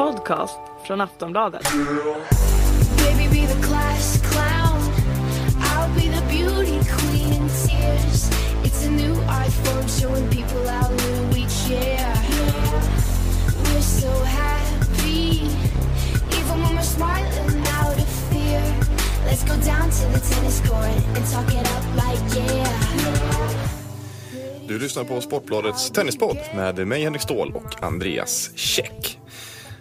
podcast från Aftonbladet. Baby. Du lyssnar på Sportbladets tennispodd med mig Henrik Ståhl och Andreas Käck.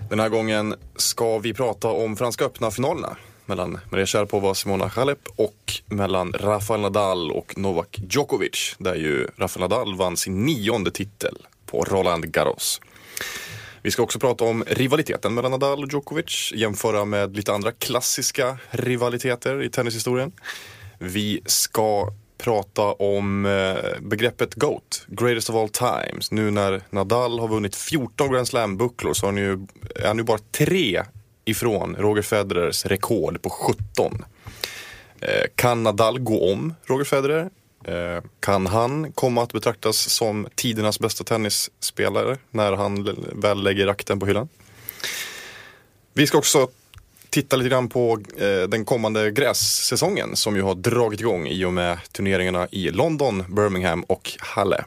Den här gången ska vi prata om Franska öppna-finalerna mellan Maria Sharapova och Simona Halep och mellan Rafael Nadal och Novak Djokovic. Där ju Rafael Nadal vann sin nionde titel på Roland Garros. Vi ska också prata om rivaliteten mellan Nadal och Djokovic, jämföra med lite andra klassiska rivaliteter i tennishistorien. Vi ska prata om eh, begreppet GOAT, Greatest of All Times. Nu när Nadal har vunnit 14 Grand Slam-bucklor så är han ju, är han ju bara tre ifrån Roger Federers rekord på 17. Eh, kan Nadal gå om Roger Federer? Eh, kan han komma att betraktas som tidernas bästa tennisspelare när han väl lägger rakten på hyllan? Vi ska också titta lite grann på eh, den kommande grässäsongen som ju har dragit igång i och med turneringarna i London, Birmingham och Halle.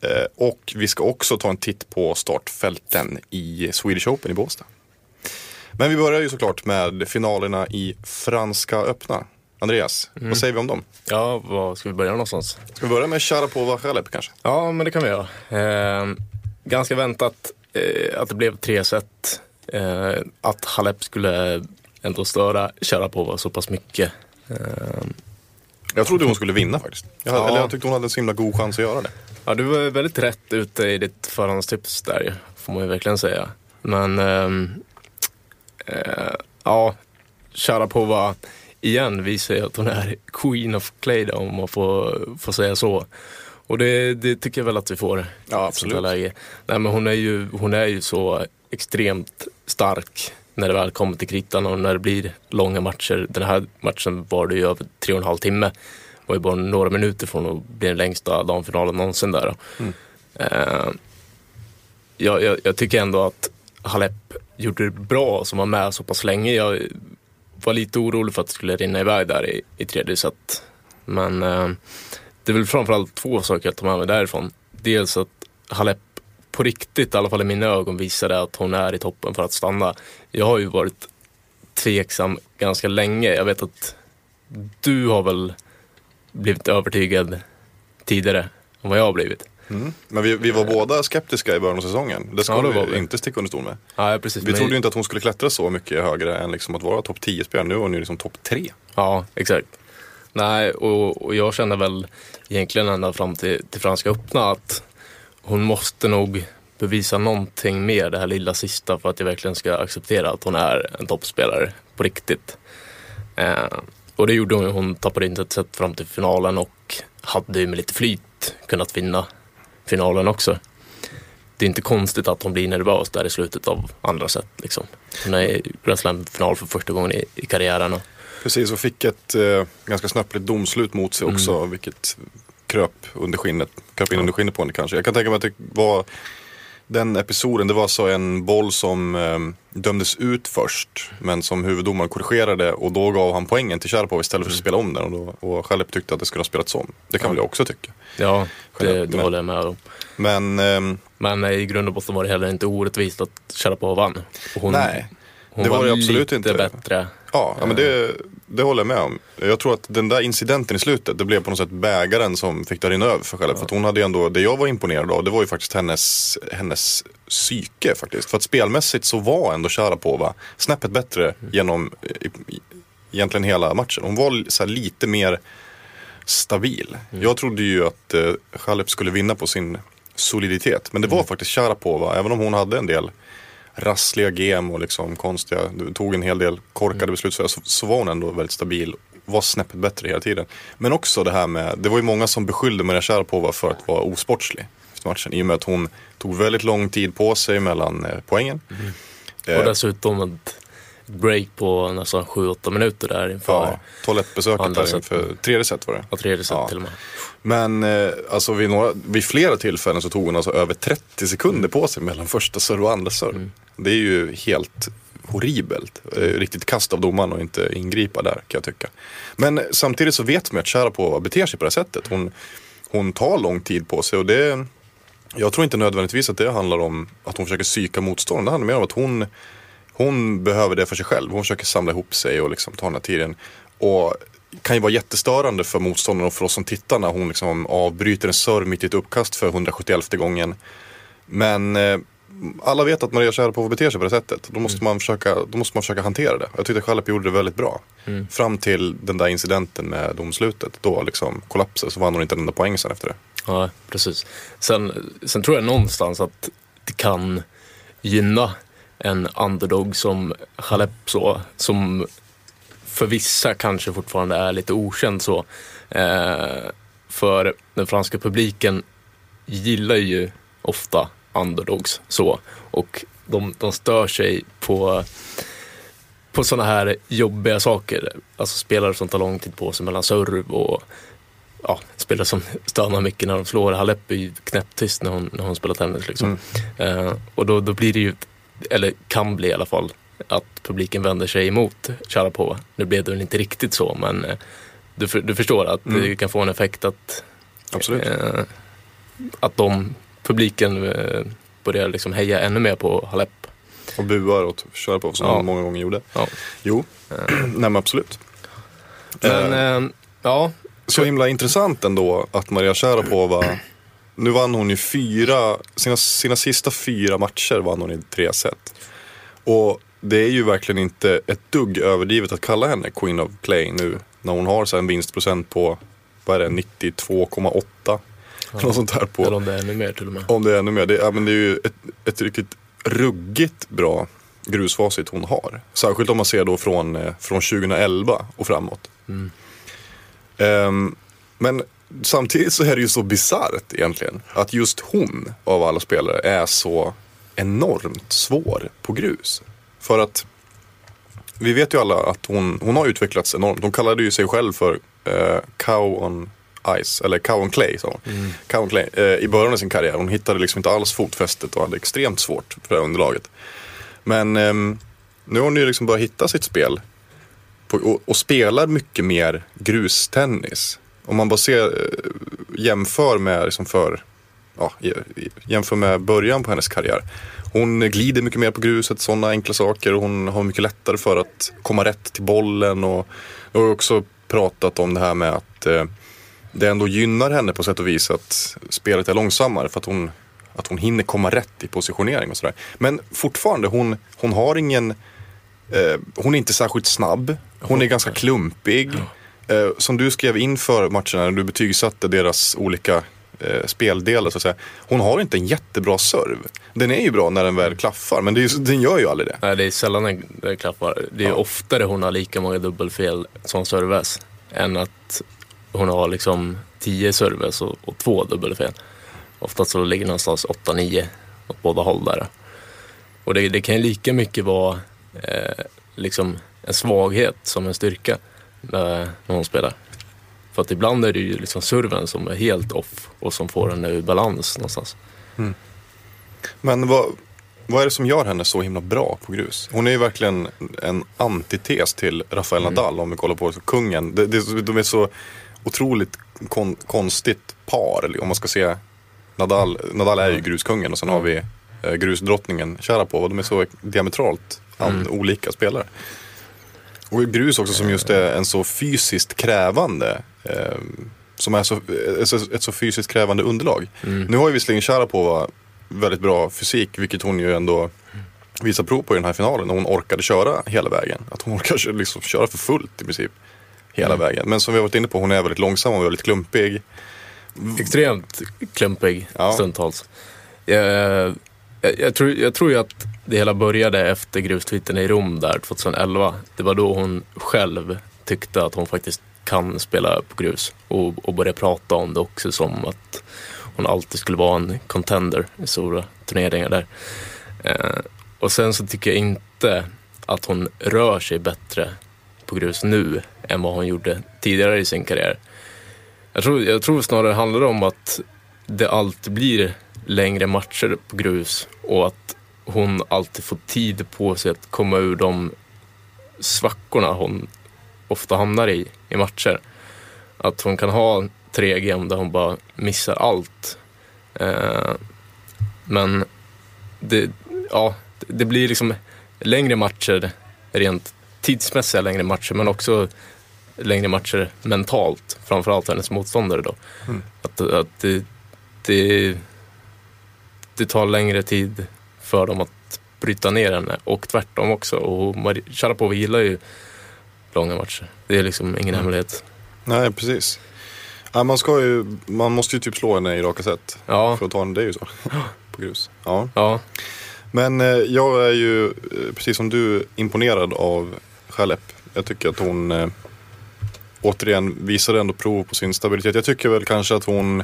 Eh, och vi ska också ta en titt på startfälten i Swedish Open i Båstad. Men vi börjar ju såklart med finalerna i Franska öppna. Andreas, vad säger vi om dem? Ja, var ska vi börja någonstans? Ska vi börja med Sharapova Halep kanske? Ja, men det kan vi göra. Eh, ganska väntat eh, att det blev tre set. Eh, att Halep skulle ändå störa Sharapova så pass mycket. Eh, Jag trodde hon skulle vinna faktiskt. Jag, hade, Ja. eller jag tyckte hon hade en så himla god chans att göra det. ja, du var väldigt rätt ute i ditt förhandstips där, ju, får man ju verkligen säga. Men ehm, eh, ja, Sharapova igen visar ju att hon är Queen of Clay då, om man får, får säga så. Och det, det tycker jag väl att vi får. Ja, absolut. läge. Nej, men hon, är ju, hon är ju så extremt stark när det väl kommer till kritan och när det blir långa matcher. Den här matchen var det ju över tre och en halv timme. var ju bara några minuter från att bli den längsta damfinalen någonsin där. Mm. Eh, jag, jag, jag tycker ändå att Halep gjorde det bra som var med så pass länge. Jag var lite orolig för att det skulle rinna iväg där i, i tredje set. Men eh, det är väl framförallt två saker jag tar med mig därifrån. Dels att Halep på riktigt, i alla fall i mina ögon, visade att hon är i toppen för att stanna. Jag har ju varit tveksam ganska länge. Jag vet att du har väl blivit övertygad tidigare än vad jag har blivit. Mm. Men vi, vi var båda skeptiska i början av säsongen. Det ska Ja, det vi vi. inte sticka under stol med. Ja, precis. Vi Men- trodde ju inte att hon skulle klättra så mycket högre än liksom att vara topp 10-spelare. Nu är hon ju liksom topp 3. Ja, exakt. Nej, och, och jag känner väl egentligen ända fram till, till Franska öppna att hon måste nog bevisa någonting mer det här lilla sista för att jag verkligen ska acceptera att hon är en toppspelare på riktigt. Eh, och det gjorde hon. Hon tappade inte ett set fram till finalen och hade ju med lite flyt kunnat vinna finalen också. Det är inte konstigt att hon blir nervös där i slutet av andra set. Liksom. Hon är i Grand Slam-final för första gången i, i karriären. Precis, och fick ett eh, ganska snöpligt domslut mot sig också. Mm. Vilket kröp under skinnet. Kröp in under skinnet på henne kanske. Jag kan tänka mig att det var den episoden, det var så en boll som eh, dömdes ut först. Men som huvuddomaren korrigerade och då gav han poängen till Sharapov istället för att spela om den. Och, då, och Halep tyckte att det skulle ha spelats om. Det kan väl jag också tycka. Ja, det, det Men- håller jag med om. Men ehm, Men eh, i grund och botten var det heller inte orättvist att Sharapova vann. Och Hon, nej. Hon det var det absolut lite inte. bättre. Ja, ja men det, det håller jag med om. Jag tror att den där incidenten i slutet, det blev på något sätt bägaren som fick det rinna över för själv. För att hon hade ju ändå, det jag var imponerad av, det var ju faktiskt hennes, hennes psyke faktiskt. För att spelmässigt så var ändå Sharapova snäppet bättre genom i, i, egentligen hela matchen. Hon var lite mer stabil. Jag trodde ju att eh, Halep skulle vinna på sin soliditet. Men det var faktiskt Sharapova, även om hon hade en del rassliga gem och liksom konstiga, du tog en hel del korkade beslut så, så, var hon ändå väldigt stabil. Var snäppet bättre hela tiden. Men också det här med, det var ju många som beskyllde Maria Sharapova för att vara osportslig efter matchen. I och med att hon tog väldigt lång tid på sig mellan eh, poängen. Eh, Och dessutom ett break på nästan 7-8 minuter där inför ja, toalettbesöket där inför tredje set var det. ja, tredje set Ja. till och med. Men eh, alltså vid, några, vid flera tillfällen så tog hon alltså över 30 sekunder på sig mellan första serve och andra serve. Det är ju helt horribelt. Eh, riktigt kast av domaren att inte ingripa där kan jag tycka. Men samtidigt så vet man ju att Sharapova beter sig på det här sättet. Hon, hon tar lång tid på sig och det jag tror inte nödvändigtvis att det handlar om att hon försöker psyka motståndaren. Det handlar mer om att hon, hon behöver det för sig själv. Hon försöker samla ihop sig och liksom ta den här tiden. Och kan ju vara jättestörande för motståndaren och för oss som tittar när hon liksom avbryter en serve mitt i ett uppkast för 171 gången. Men eh, alla vet att Maria Sharapova beter sig på det sättet. Då måste, man, försöka, då måste man försöka hantera det. Jag tyckte Chalep gjorde det väldigt bra. Fram till den där incidenten med domslutet. Då liksom kollapsade så vann hon inte en enda poäng sen efter det. Ja, precis. Sen, sen tror jag någonstans att det kan gynna en underdog som Halep så, som för vissa kanske fortfarande är lite okänd så. Eh, för den franska publiken gillar ju ofta underdogs så och de, de stör sig på på sådana här jobbiga saker. Alltså spelare som tar lång tid på sig mellan serve och ja, spelare som stönar mycket när de slår. Halep är ju knäpptyst när hon, när hon spelar tennis. Liksom. Eh, och då, då blir det ju, eller kan bli i alla fall, att publiken vänder sig emot Sharapova. Nu blev det väl inte riktigt så, men eh, du, du förstår att det kan få en effekt att, Absolut. eh, att de, publiken eh, börjar liksom heja ännu mer på Halep. Och buar åt Sharapova som Ja. många gånger gjorde. Ja. Jo, nej men absolut. Men eh, ja, Så himla intressant ändå att Maria Sharapova, nu vann hon ju fyra, sina, sina sista fyra matcher vann hon i tre set. Och det är ju verkligen inte ett dugg överdrivet att kalla henne Queen of Clay nu. När hon har så en vinstprocent på, vad är det, 92,8. Något sånt där på. eller om det är ännu mer till och med. Om det är ännu mer. Det, ja, men det är ju ett, ett riktigt ruggigt bra grusfacit hon har. Särskilt om man ser då från, eh, från 2011 och framåt. Ehm, men samtidigt så är det ju så bisarrt egentligen. Att just hon av alla spelare är så enormt svår på grus. För att vi vet ju alla att hon, hon har utvecklats enormt. Hon kallade ju sig själv för eh, cow on ice, eller cow on clay sa hon. Cow on clay, eh, I början av sin karriär. Hon hittade liksom inte alls fotfästet och hade extremt svårt för det här underlaget. Men ehm, nu har hon ju liksom börjat hitta sitt spel. På, och, och spelar mycket mer grustennis. Om man bara ser, eh, jämför med liksom för, ja, jämför med början på hennes karriär. Hon glider mycket mer på gruset, sådana enkla saker. Och hon har mycket lättare för att komma rätt till bollen. Och jag har också pratat om det här med att eh, det ändå gynnar henne på sätt och vis att spelet är långsammare. För att hon, att hon hinner komma rätt i positionering och sådär. Men fortfarande, hon, hon har ingen Eh, hon är inte särskilt snabb. Hon är ganska klumpig. Eh, som du skrev inför matcherna när du betygsatte deras olika eh, speldelar så att säga. Hon har inte en jättebra serv. Den är ju bra när den väl klaffar men ju, den gör ju aldrig det. Nej, det är sällan den- klaffar. Det är Ja. oftare hon har lika många dubbelfel som serves än att hon har liksom 10 serves och, och två dubbelfel. Oftast så ligger det någonstans 8-9 åt båda håll där. Och det, det kan ju lika mycket vara eh, liksom en svaghet som en styrka när, när hon spelar. För att ibland är det ju liksom serven som är helt off och som får henne ur balans någonstans. Men vad, vad är det som gör henne så himla bra på grus? Hon är ju verkligen en antites till Rafael Nadal om vi kollar på kungen. Det, det, de är så otroligt kon, konstigt par om man ska se Nadal, Nadal är ju gruskungen och sen har vi eh, grusdrottningen Sharapova. De är så diametralt an, olika spelare. Och grus också som just är en så fysiskt krävande eh, som är så, eh, ett så fysiskt krävande underlag. Nu har ju visserligen Sharapova väldigt bra fysik, vilket hon ju ändå visar prov på i den här finalen. Hon orkade köra hela vägen. Att hon orkar kö- liksom köra för fullt i princip. Hela vägen. Men som vi har varit inne på, hon är väldigt långsam och väldigt klumpig. extremt klumpig Ja. stundtals. Jag, jag, jag, tror, jag tror ju att det hela började efter grustweeten i Rom där 2011. Det var då hon själv tyckte att hon faktiskt kan spela på grus och, och började prata om det också som att hon alltid skulle vara en contender i stora turneringar där. Eh, och sen så tycker jag inte att hon rör sig bättre på grus nu än vad hon gjorde tidigare i sin karriär. Jag tror, jag tror snarare det handlar om att det alltid blir längre matcher på grus och att hon alltid får tid på sig att komma ur de svackorna hon ofta hamnar i, i matcher. Att hon kan ha tre game där hon bara missar allt. Eh, men det, ja, det blir liksom längre matcher, rent tidsmässiga längre matcher, men också längre matcher mentalt. Framförallt hennes motståndare då. Mm. Att, att det, det, det tar längre tid för dem att bryta ner henne och tvärtom också. Och Sharapova gillar ju långa matcher. Det är liksom ingen Mm. hemlighet. Nej, precis. Ja, man, ska ju, man måste ju typ slå henne i raka sätt. Ja, För att ta henne, det är ju så. På grus. Ja. ja, Men eh, jag är ju, eh, precis som du, imponerad av Halep. Jag tycker att hon eh, återigen visade ändå prov på sin stabilitet. Jag tycker väl kanske att hon,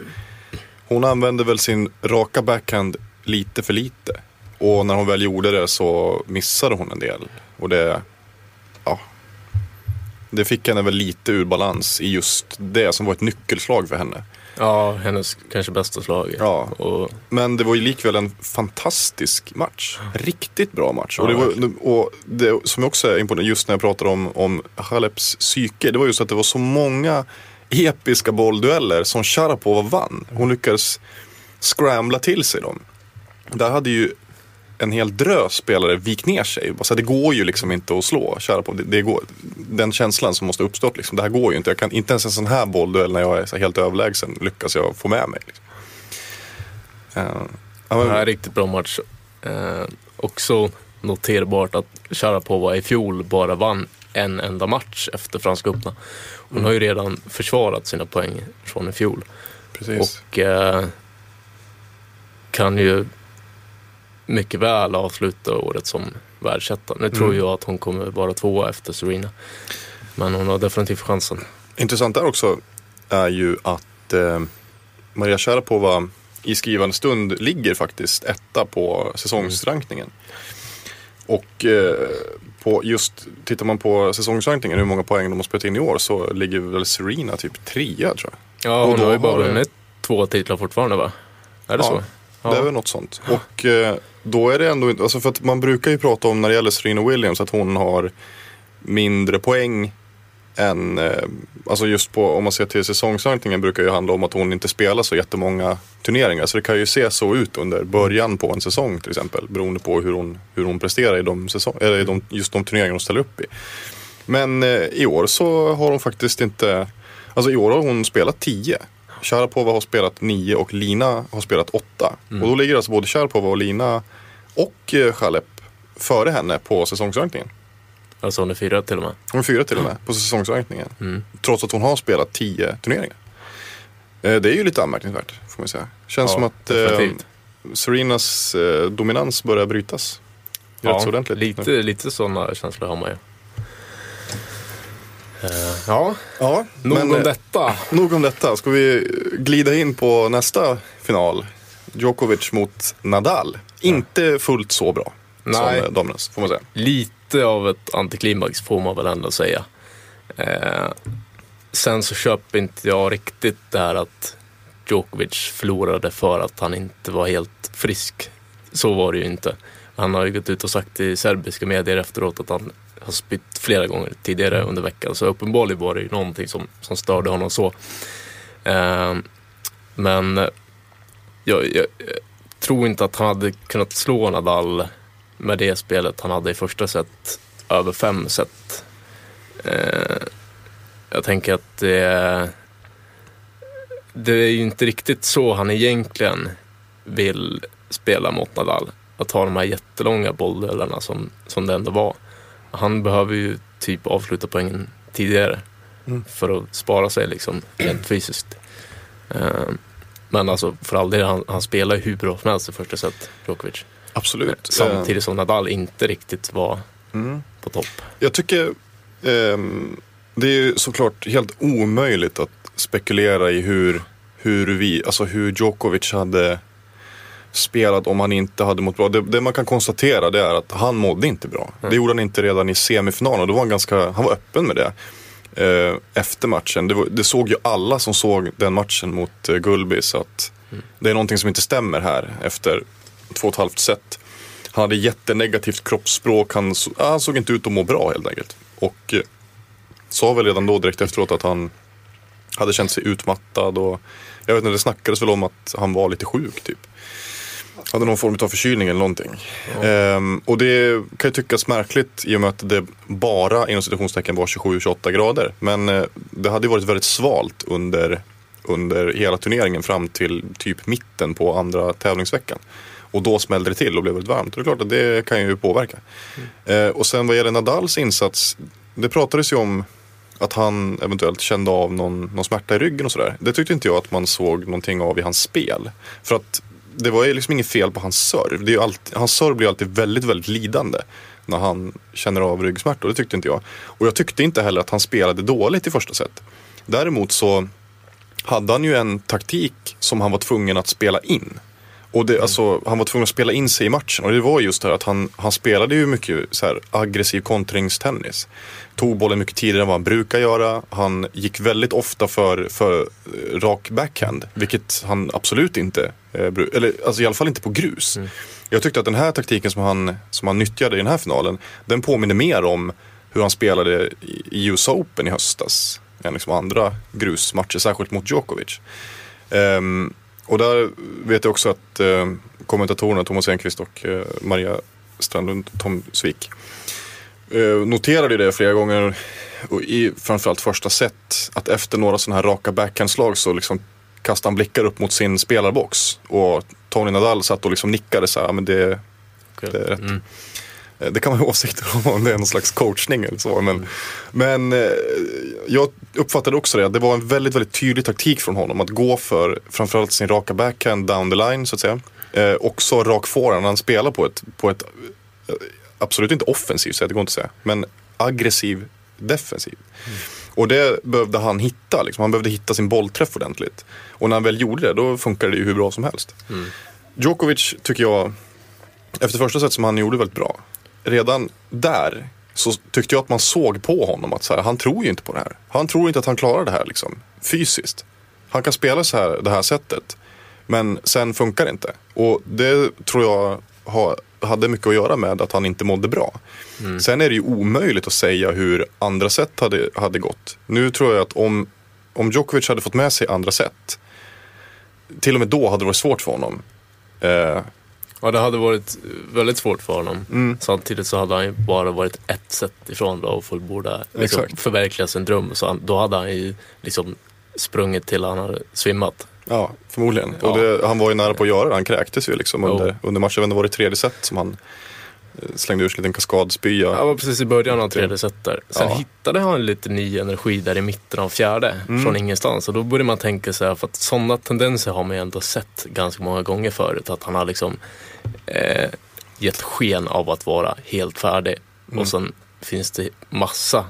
hon använde väl sin raka backhand lite för lite. Och när hon väl gjorde det så missade hon en del. Och det, ja, det fick henne väl lite ur balans i just det som var ett nyckelslag för henne ja, hennes kanske bästa slag. Ja. Och, Men det var ju likväl en fantastisk match. Riktigt bra match. Ja, och det, var, och det som jag också är imponerad just när jag pratar om, om Haleps psyke. Det var just att det var så många episka bolldueller som Sharapova vann. Hon lyckades scrambla till sig dem. Där hade ju en hel drös spelare vikt ner sig. Alltså, det går ju liksom inte att slå Sharapov. Det, det går, den känslan som måste uppstått, liksom, det här går ju inte. Jag kan, inte ens en sån här bollduell när jag är helt överlägsen lyckas jag få med mig. Liksom. Ja, men- Det här är en riktigt bra match. Eh, också noterbart att Sharapova i fjol bara vann en enda match efter Franska öppna. Hon har ju redan försvarat sina poäng från i fjol. Precis. Och eh, kan ju mycket väl avsluta året som världsetta. Nu tror Mm. jag att hon kommer vara tvåa efter Serena. Men hon har definitivt chansen. Intressant där också är ju att eh, Maria Sharapova i skrivande stund ligger faktiskt etta på säsongsrankningen. Och eh, på just, tittar man på säsongsrankningen, hur många poäng de har spelat in i år, så ligger väl Serena typ trea tror jag. Ja, Och hon då har ju bara vunnit två titlar fortfarande va? Är det Ja, så? Det är väl något sånt. Och eh, då är det ändå inte, alltså för att man brukar ju prata om när det gäller Serena Williams att hon har mindre poäng än, eh, alltså just på, om man ser till säsongsrankningen brukar ju handla om att hon inte spelar så jättemånga turneringar. Så det kan ju se så ut under början på en säsong till exempel. Beroende på hur hon, hur hon presterar i, de säsong, eller i de, just de turneringar hon ställer upp i. Men eh, i år så har hon faktiskt inte, alltså i år har hon spelat 10. Sharapova har spelat 9 och Lina har spelat 8. Och då ligger alltså både Sharapova och Lina och eh, Chalep före henne på säsongsrankningen. Alltså hon är fyra till och med. Hon är fyra till och med på säsongsrankningen. Mm. Trots att hon har spelat 10 turneringar. Eh, Det är ju lite anmärkningsvärt får man säga. Känns Ja, som att eh. Serenas eh, dominans börjar brytas. Rätt så ordentligt. lite, lite sådana känslor har man ju. Eh, ja, Ja, nog men, om eh, detta. Nog om detta. Ska vi glida in på nästa final? Djokovic mot Nadal. Inte fullt så bra Nej. som eh, damernas, får man säga. Lite av ett antiklimax får man väl ändå säga. Eh, sen så köper inte jag riktigt det här att Djokovic förlorade för att han inte var helt frisk. Så var det ju inte. Han har ju gått ut och sagt i serbiska medier efteråt att han har spytt flera gånger tidigare under veckan. Så uppenbarligen var det ju någonting som, som störde honom så. Eh, men jag, jag, jag tror inte att han hade kunnat slå Nadal med det spelet han hade i första set över fem set. Eh, jag tänker att det, det är ju inte riktigt så han egentligen vill spela mot Nadal. Att ha de här jättelånga bollduellerna som, som det ändå var. Han behöver ju typ avsluta poängen tidigare Mm. för att spara sig liksom rent fysiskt. Eh, men alltså för all del, han, han spelar ju hur bra som helst i första set, Djokovic. Absolut. Samtidigt som Nadal inte riktigt var Eh, mm. på topp. Jag tycker ehm, det är ju såklart helt omöjligt att spekulera i hur, hur, vi, alltså hur Djokovic hade spelat om han inte hade mått bra. Det, det man kan konstatera det är att han mådde inte bra. Det gjorde han inte redan i semifinalen och då var han, ganska, han var öppen med det. Eh, efter matchen. Det, var, det såg ju alla som såg den matchen mot eh, Gulbis att det är någonting som inte stämmer här efter två och ett halvt set. Han hade jättenegativt kroppsspråk. Han, så- han såg inte ut att må bra helt enkelt. Och eh, sa väl redan då direkt efteråt att han hade känt sig utmattad. Och, jag vet inte, det snackades väl om att han var lite sjuk typ. Hade någon form av förkylning eller någonting. Ehm, och det kan ju tyckas märkligt i och med att det bara inom citationstecken var 27-28 grader. Men eh, det hade ju varit väldigt svalt under, under hela turneringen fram till typ mitten på andra tävlingsveckan. Och då smällde det till och blev väldigt varmt. Och det är klart att det kan ju påverka. Eh, och sen vad gäller Nadals insats. Det pratades ju om att han eventuellt kände av någon, någon smärta i ryggen och sådär. Det tyckte inte jag att man såg någonting av i hans spel. För att det var ju liksom inget fel på hans serv. Det är ju alltid, hans serv blir alltid väldigt, väldigt lidande när han känner av ryggsmärtor. Det tyckte inte jag. Och jag tyckte inte heller att han spelade dåligt i första set. Däremot så hade han ju en taktik som han var tvungen att spela in. Och det, alltså, han var tvungen att spela in sig i matchen och det var just det här att han, han spelade ju mycket så här, aggressiv kontringstennis. Tog bollen mycket tidigare än vad han brukar göra. Han gick väldigt ofta för, för eh, rak backhand, vilket han absolut inte, eh, eller alltså i alla fall inte på grus. Jag tyckte att den här taktiken som han, som han nyttjade i den här finalen, den påminner mer om hur han spelade i US Open i höstas än liksom andra grusmatcher, särskilt mot Djokovic. Ehm, och där vet jag också att eh, kommentatorerna Thomas Enqvist och eh, Maria Strandlund Tomsvik eh, noterade det flera gånger och i framförallt första set att efter några sådana här raka backhandslag så liksom kastade han blickar upp mot sin spelarbox och Tony Nadal satt och liksom nickade så här, "Ja, men det, det är rätt. Mm. Eh, Det kan man ha åsikter om, om det är någon slags coachning eller så. Men, men eh, jag uppfattade också det, att det var en väldigt, väldigt tydlig taktik från honom att gå för framförallt sin raka backhand down the line så att säga. Eh, också rak forehand, han spelar på ett, på ett eh, absolut inte offensivt sätt, det går inte att säga, men aggressiv defensiv. Och det behövde han hitta, liksom. han behövde hitta sin bollträff ordentligt. Och när han väl gjorde det, då funkade det ju hur bra som helst. Djokovic tycker jag, efter första set som han gjorde väldigt bra, redan där så tyckte jag att man såg på honom att så här, han tror ju inte på det här. Han tror inte att han klarar det här liksom, fysiskt. Han kan spela så här, det här sättet, men sen funkar det inte. Och det tror jag ha, hade mycket att göra med att han inte mådde bra. Sen är det ju omöjligt att säga hur andra set hade, hade gått. Nu tror jag att om, om Djokovic hade fått med sig andra set, till och med då hade det varit svårt för honom. Eh, Ja, det hade varit väldigt svårt för honom. Mm. Samtidigt så hade han ju bara varit ett sätt ifrån då och fullborda, liksom, förverkliga sin dröm. Så han, då hade han ju liksom sprungit till han hade svimmat. Ja, förmodligen. Ja. Och det, han var ju nära på att göra det. Han kräktes ju liksom Jo. under, under matchen. Jag vet inte, var det tredje set som han slängde ur sig en liten kaskadspya. Ja, var precis i början av tredje set där. Sen Ja. hittade han lite ny energi där i mitten av fjärde, från ingenstans. Och då började man tänka så här, för att sådana tendenser har man ju ändå sett ganska många gånger förut. Att han har liksom eh, gett sken av att vara helt färdig. Och sen finns det massa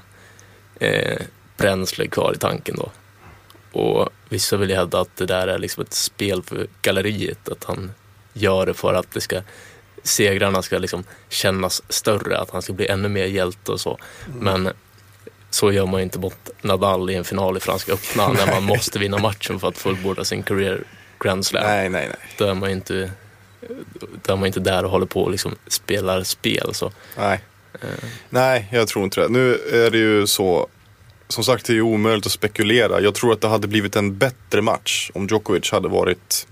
eh, bränsle kvar i tanken då. Och vissa vill ju hävda att det där är liksom ett spel för galleriet. Att han gör det för att det ska segrarna ska liksom kännas större, att han ska bli ännu mer hjälte och så. Men så gör man ju inte mot Nadal i en final i Franska öppna när man måste vinna matchen för att fullborda sin career Grand Slam. Nej, nej, nej. Då är man ju inte, då är man inte där och håller på och liksom spelar spel. Så. Nej. Nej, jag tror inte det. Nu är det ju så, som sagt det är ju omöjligt att spekulera. Jag tror att det hade blivit en bättre match om Djokovic hade varit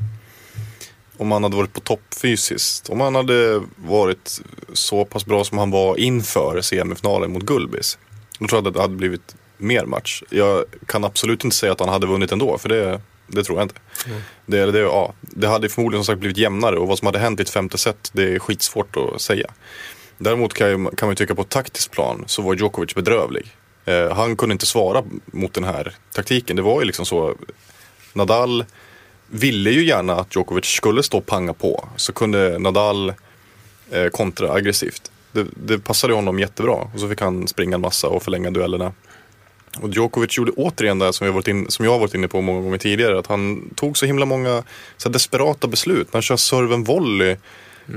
om han hade varit på topp fysiskt. Om han hade varit så pass bra som han var inför semifinalen mot Gulbis. Då tror jag att det hade blivit mer match. Jag kan absolut inte säga att han hade vunnit ändå, för det, det tror jag inte. Det, det, ja, det hade förmodligen som sagt blivit jämnare och vad som hade hänt i ett femte set, det är skitsvårt att säga. Däremot kan, ju- kan man tycka på ett taktiskt plan så var Djokovic bedrövlig. Eh, han kunde inte svara mot den här taktiken. Det var ju liksom så. Nadal ville ju gärna att Djokovic skulle stå och panga på. Så kunde Nadal eh, kontra aggressivt. Det, det passade honom jättebra. Och så fick han springa en massa och förlänga duellerna. Och Djokovic gjorde återigen det som jag, varit in, som jag har varit inne på många gånger tidigare. Att han tog så himla många så desperata beslut. Man kör serven volley.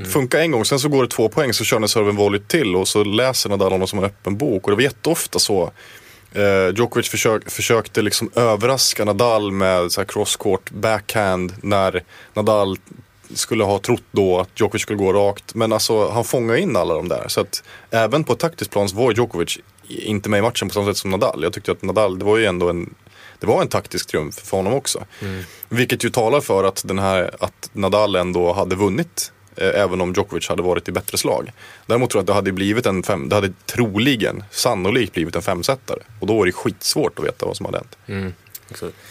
Funkar en gång, sen så går det två poäng så kör han serven volley till och så läser Nadal honom som en öppen bok. Och det var jätteofta så. Eh, Djokovic försök, försökte liksom överraska Nadal med så här crosscourt backhand när Nadal skulle ha trott då att Djokovic skulle gå rakt. Men alltså han fångar in alla de där. Så att även på taktiskt plan så var Djokovic inte med i matchen på samma sätt som Nadal. Jag tyckte att Nadal, det var ju ändå en det var en taktisk triumf för honom också. Mm. Vilket ju talar för att, den här, att Nadal ändå hade vunnit. Eh, även om Djokovic hade varit i bättre slag. Däremot tror jag att det hade blivit en fem, det hade troligen, sannolikt blivit en femsetare. Och då var det skitsvårt att veta vad som hade hänt. Mm.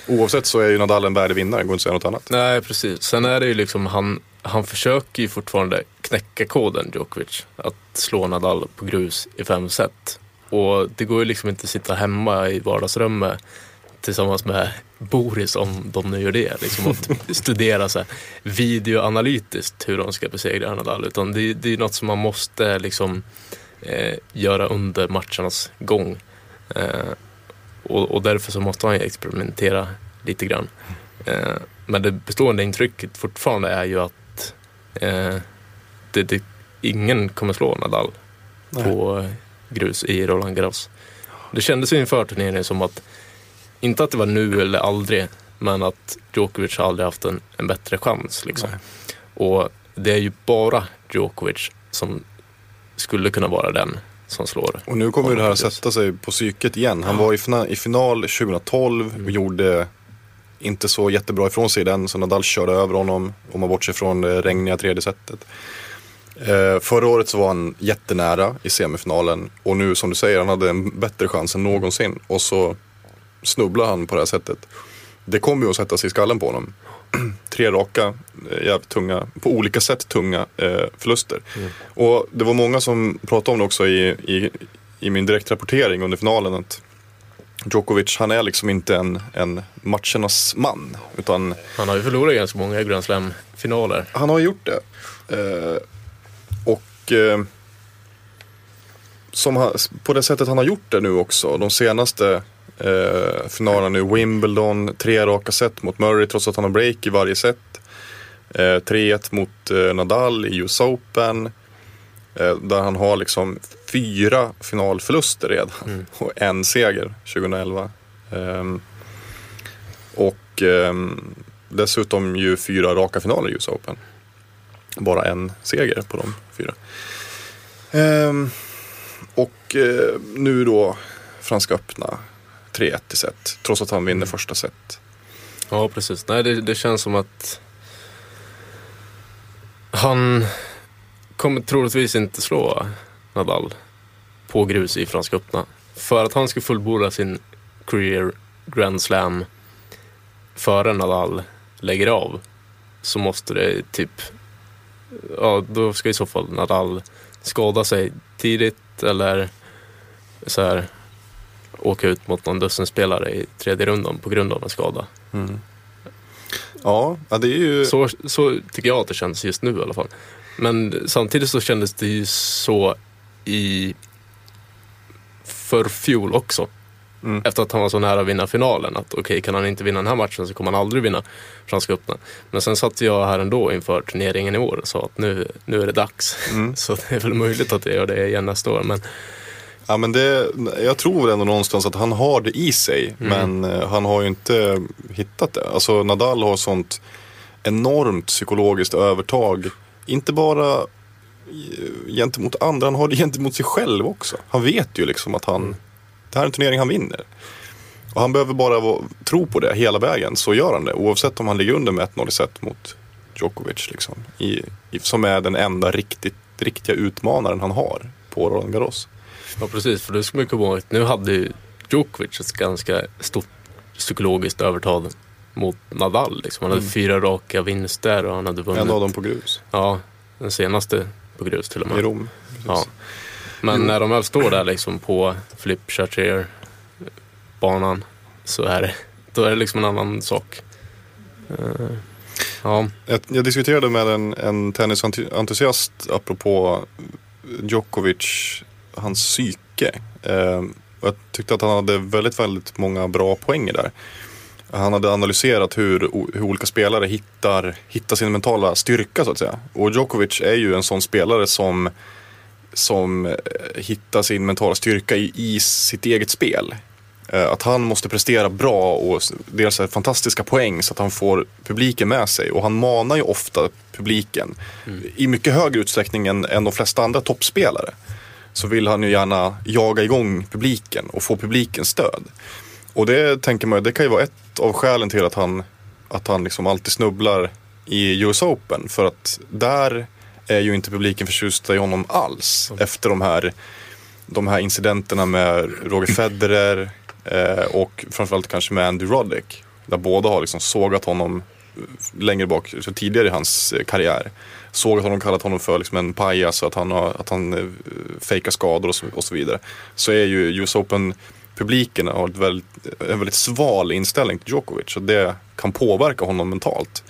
Oavsett så är ju Nadal en värdig vinnare, går inte att säga något annat. Nej, precis. Sen är det ju liksom, han, han försöker ju fortfarande knäcka koden Djokovic. Att slå Nadal på grus i fem set. Och det går ju liksom inte att sitta hemma i vardagsrummet tillsammans med Boris om de nu gör det. Liksom att studera så här, videoanalytiskt hur de ska besegra Nadal. Utan det, det är något som man måste liksom eh, göra under matchernas gång. Eh, och, och därför så måste han experimentera lite grann. Eh, men det bestående intrycket fortfarande är ju att eh, det, det, ingen kommer slå Nadal Nej. på grus i Roland Garros. Det kändes ju inför turneringen som att, inte att det var nu eller aldrig, men att Djokovic har aldrig haft en, en bättre chans. Liksom. Och det är ju bara Djokovic som skulle kunna vara den som slår. Och nu kommer det här att sätta sig på psyket igen. Han var i final, i final 2012 och gjorde inte så jättebra ifrån sig den. Så Nadal körde över honom om man bortser från det regniga tredje setet. Eh, förra året så var han jättenära i semifinalen och nu som du säger, han hade en bättre chans än någonsin. Och så snubblar han på det här sättet. Det kommer ju att sätta sig i skallen på honom. Tre raka, eh, jävligt tunga, på olika sätt tunga eh, förluster. Och det var många som pratade om det också i, i, i min direktrapportering under finalen. Att Djokovic, han är liksom inte en, en matchernas man. Utan Han har ju förlorat ganska många Grand Slam-finaler. han har gjort det. Eh, och eh, som han, på det sättet han har gjort det nu också. De senaste eh, finalerna nu. Wimbledon, tre raka set mot Murray trots att han har break i varje set. Eh, 3-1 mot eh, Nadal i US Open. Eh, där han har liksom fyra finalförluster redan. Och en seger 2011. Ehm, och ehm, dessutom ju fyra raka finaler i US Open. Bara en seger på de fyra. Ehm, och eh, nu då Franska öppna 3-1 i set. Trots att han vinner första set. Ja, precis. Nej, det, det känns som att han kommer troligtvis inte slå Nadal på grus i Franska öppna. För att han ska fullborda sin career Grand Slam före Nadal lägger av så måste det typ, ja då ska i så fall Nadal skada sig tidigt eller så här åka ut mot någon dussinspelare i tredje rundan på grund av en skada. Ja, ja det är ju... Så, så tycker jag att det känns just nu i alla fall. Men samtidigt så kändes det ju så i förfjol också. Mm. Efter att han var så nära att vinna finalen. Att okej, kan han inte vinna den här matchen så kommer han aldrig vinna Franska öppna. Men sen satt jag här ändå inför turneringen i år och sa att nu, nu är det dags. Mm. Så det är väl möjligt att jag gör det igen nästa år. Men Ja, men det, jag tror ändå någonstans att han har det i sig. Men eh, han har ju inte hittat det. Alltså Nadal har sånt enormt psykologiskt övertag. Inte bara gentemot andra, han har det gentemot sig själv också. Han vet ju liksom att han, det här är en turnering han vinner. Och han behöver bara tro på det hela vägen, så gör han det. Oavsett om han ligger under med 1-0 i set mot Djokovic. Liksom, i, som är den enda riktigt, riktiga utmanaren han har på Roland Garros. Ja precis, för det ska man komma ihåg att nu hade ju Djokovic ett ganska stort psykologiskt övertag mot Nadal. Liksom. Han hade fyra raka vinster och han hade vunnit. En av dem på grus Ja, den senaste på grus till och med. i Rom. Ja. Men när de väl står där liksom på Flip Chartier banan så är det, då är det liksom en annan sak. Eh, ja, Jag, jag diskuterade med en, en tennisentusiast apropå Djokovic, hans psyke. Eh, och jag tyckte att han hade väldigt, väldigt många bra poänger där. Han hade analyserat hur, hur olika spelare hittar, hittar sin mentala styrka så att säga. Och Djokovic är ju en sån spelare som, som eh, hittar sin mentala styrka i, i sitt eget spel. Eh, Att han måste prestera bra och dels är fantastiska poäng så att han får publiken med sig. Och han manar ju ofta publiken i mycket högre utsträckning än, än de flesta andra toppspelare. Så vill han ju gärna jaga igång publiken och få publikens stöd. Och det tänker man det kan ju vara ett av skälen till att han, att han liksom alltid snubblar i US Open. För att där är ju inte publiken förtjusta i honom alls. Efter de här, de här incidenterna med Roger Federer eh, och framförallt kanske med Andy Roddick. Där båda har liksom sågat honom eh, längre bak, så tidigare i hans eh, såg Sågat honom, kallat honom för liksom en pajas och att han, har, att han eh, fejkar skador och så, och så vidare. Så är ju US Open publiken har ett väldigt, en väldigt sval inställning till Djokovic. och det kan påverka honom mentalt.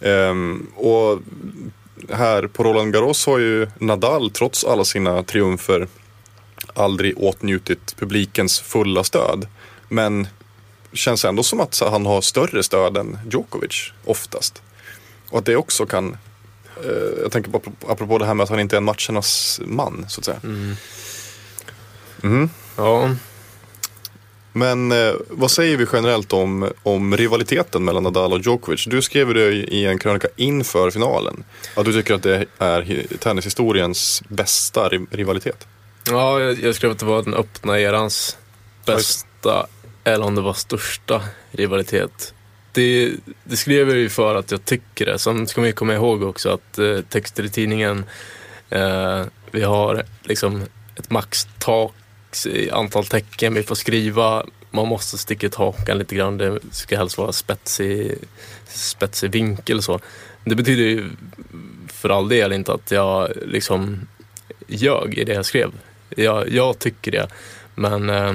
Ehm, och här på Roland Garros har ju Nadal trots alla sina triumfer aldrig åtnjutit publikens fulla stöd. Men känns ändå som att han har större stöd än Djokovic oftast. Och att det också kan, jag tänker på apropå det här med att han inte är en matchernas man så att säga. Ja, Men eh, vad säger vi generellt om, om rivaliteten mellan Nadal och Djokovic? Du skrev det i en krönika inför finalen. Att du tycker att det är hi- tennishistoriens bästa ri- rivalitet. ja jag, jag skrev att det var den öppna erans bästa, eller om det var största rivalitet. Det, det skrev jag ju för att jag tycker det. Sen ska man ju komma ihåg också att eh, texter i tidningen, eh, vi har liksom ett maxtak i antal tecken vi får skriva. Man måste sticka ut hakan lite grann. Det ska helst vara spetsig, spetsig vinkel så. Det betyder ju för all del inte att jag liksom ljög i det jag skrev. Jag, jag tycker det. Men eh,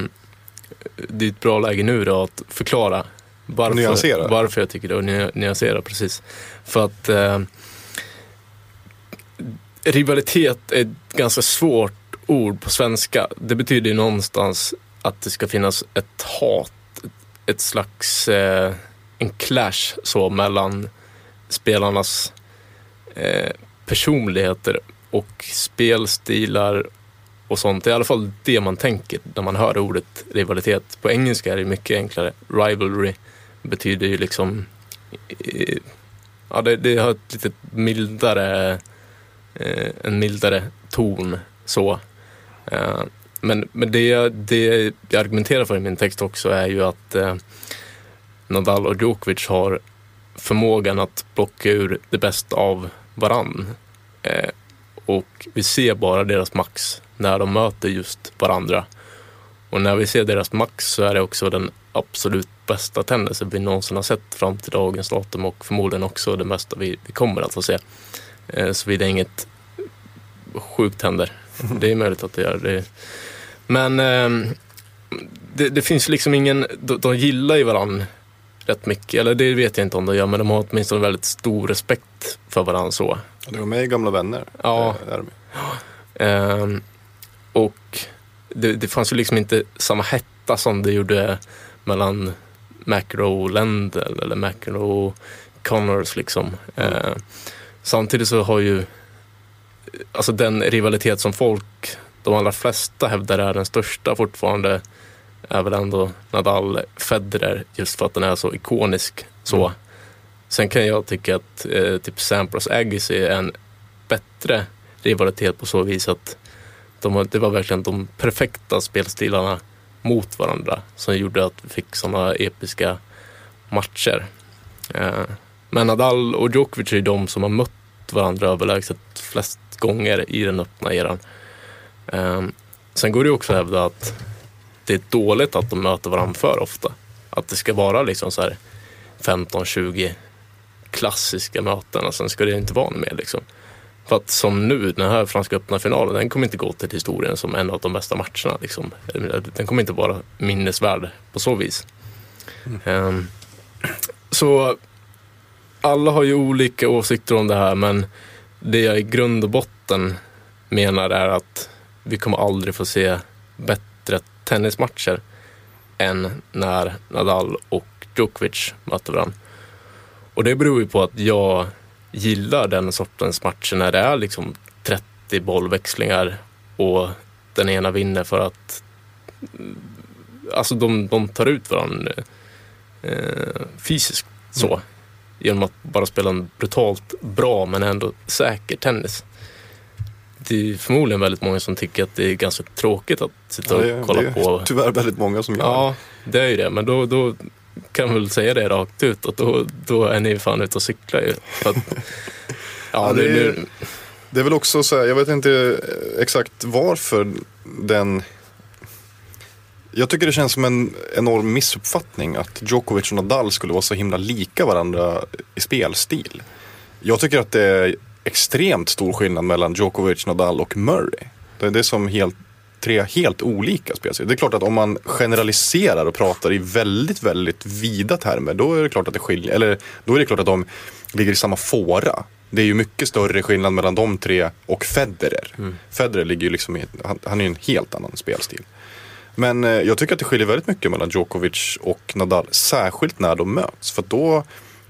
det är ett bra läge nu då att förklara varför, Nyansera. varför jag tycker det och ny- nyansera precis. För att eh, rivalitet är ett ganska svårt ord på svenska. Det betyder ju någonstans att det ska finnas ett hat, ett, slags eh, en clash så mellan spelarnas eh, personligheter och spelstilar och sånt. Det är i alla fall det man tänker när man hör ordet rivalitet. På engelska är det mycket enklare. Rivalry betyder ju liksom Ja, det, det har ett lite mildare eh, en mildare ton så. Eh, men men det, det jag argumenterar för i min text också är ju att eh, Nadal och Djokovic har förmågan att plocka ur det bästa av varann. Eh, och vi ser bara deras max när de möter just varandra. Och när vi ser deras max så är det också den absolut bästa tennisen vi någonsin har sett fram till dagens datum och förmodligen också det mesta vi, vi kommer att få se. Eh, Såvida inget sjukt händer. Det är möjligt att det gör det. Men eh, det, det finns liksom ingen, de, de gillar ju varandra rätt mycket. Eller det vet jag inte om de gör, men de har åtminstone väldigt stor respekt för varandra så. Med i Gamla Vänner. Ja. Eh, är de. Ehm, och det, det fanns ju liksom inte samma hetta som det gjorde mellan McEnroe och Lendl eller McEnroe och Connors liksom. Ehm, samtidigt så har ju alltså den rivalitet som folk, de allra flesta hävdar är den största fortfarande är väl ändå Nadal Federer just för att den är så ikonisk så. Sen kan jag tycka att eh, typ Sampras Agassi är en bättre rivalitet på så vis att de, det var verkligen de perfekta spelstilarna mot varandra som gjorde att vi fick sådana episka matcher. Eh, men Nadal och Djokovic är ju de som har mött varandra överlägset flest gånger i den öppna eran. Eh, sen går det ju också att hävda att det är dåligt att de möter varandra för ofta. Att det ska vara liksom så här 15-20 klassiska möten och sen ska det inte vara något mer liksom. För att som nu, den här Franska öppna finalen, den kommer inte gå till historien som en av de bästa matcherna. Liksom. Den kommer inte vara minnesvärd på så vis. Ehm, så alla har ju olika åsikter om det här, men det jag i grund och botten menar är att vi kommer aldrig få se bättre tennismatcher än när Nadal och Djokovic möter varandra. Och det beror ju på att jag gillar den sortens matcher när det är liksom 30 bollväxlingar och den ena vinner för att alltså de, de tar ut varandra eh, fysiskt så. Mm. Genom att bara spela en brutalt bra men ändå säker tennis. Det är förmodligen väldigt många som tycker att det är ganska tråkigt att sitta Ja, och det, är- kolla det är på. tyvärr väldigt många som gör Ja, det är ju det. Men då, då kan väl säga det rakt ut att då, då är ni fan ute och cyklar ju. Att, ja, det är- nu, Det är väl också så här, jag vet inte exakt varför den... Jag tycker det känns som en enorm missuppfattning att Djokovic och Nadal skulle vara så himla lika varandra i spelstil. Jag tycker att det är extremt stor skillnad mellan Djokovic, Nadal och Murray. Det det är som helt, tre helt olika spelstilar. Det är klart att om man generaliserar och pratar i väldigt, väldigt vida termer, då är det klart att det skiljer. Eller då är det klart att de ligger i samma fåra. Det är ju mycket större skillnad mellan de tre och Federer. Federer ligger ju liksom i, han, han är ju en helt annan spelstil. Men eh, jag tycker att det skiljer väldigt mycket mellan Djokovic och Nadal, särskilt när de möts. För då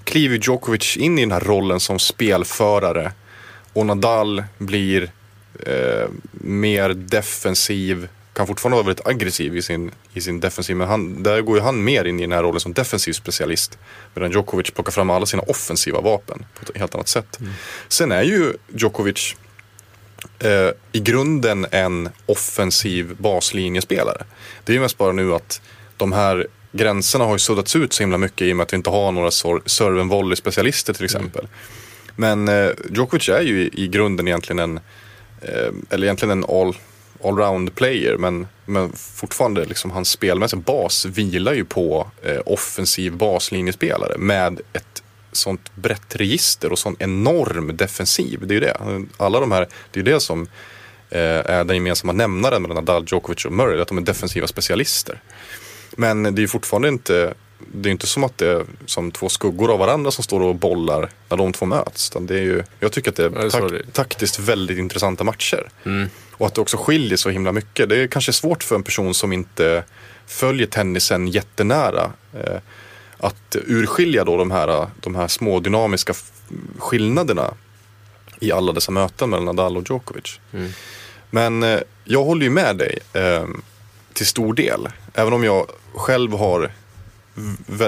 kliver Djokovic in i den här rollen som spelförare och Nadal blir eh, mer defensiv, kan fortfarande vara väldigt aggressiv i sin, i sin defensiv, men han, där går ju han mer in i den här rollen som defensiv specialist. Medan Djokovic plockar fram alla sina offensiva vapen på ett helt annat sätt. Sen är ju Djokovic eh, i grunden en offensiv baslinjespelare. Det är ju mest bara nu att de här gränserna har ju suddats ut så himla mycket i och med att vi inte har några serve and volley specialister till exempel. Men eh, Djokovic är ju i, i grunden egentligen en, Eh, eller egentligen en all, allround player men, men fortfarande liksom hans spelmässiga bas vilar ju på eh, offensiv baslinjespelare med ett sånt brett register och sån enorm defensiv. Det är ju det. Alla de här, det är ju det som eh, är den gemensamma nämnaren mellan Nadal, Djokovic och Murray, att de är defensiva specialister. Men det är ju fortfarande inte, det är inte som att det är som två skuggor av varandra som står och bollar när de två möts. Det är ju, jag tycker att det är tak- taktiskt väldigt intressanta matcher. Mm. Och att det också skiljer så himla mycket. Det är kanske svårt för en person som inte följer tennisen jättenära. Eh, att urskilja då de här, de här små dynamiska skillnaderna i alla dessa möten mellan Nadal och Djokovic. Mm. Men eh, jag håller ju med dig eh, till stor del. Även om jag själv har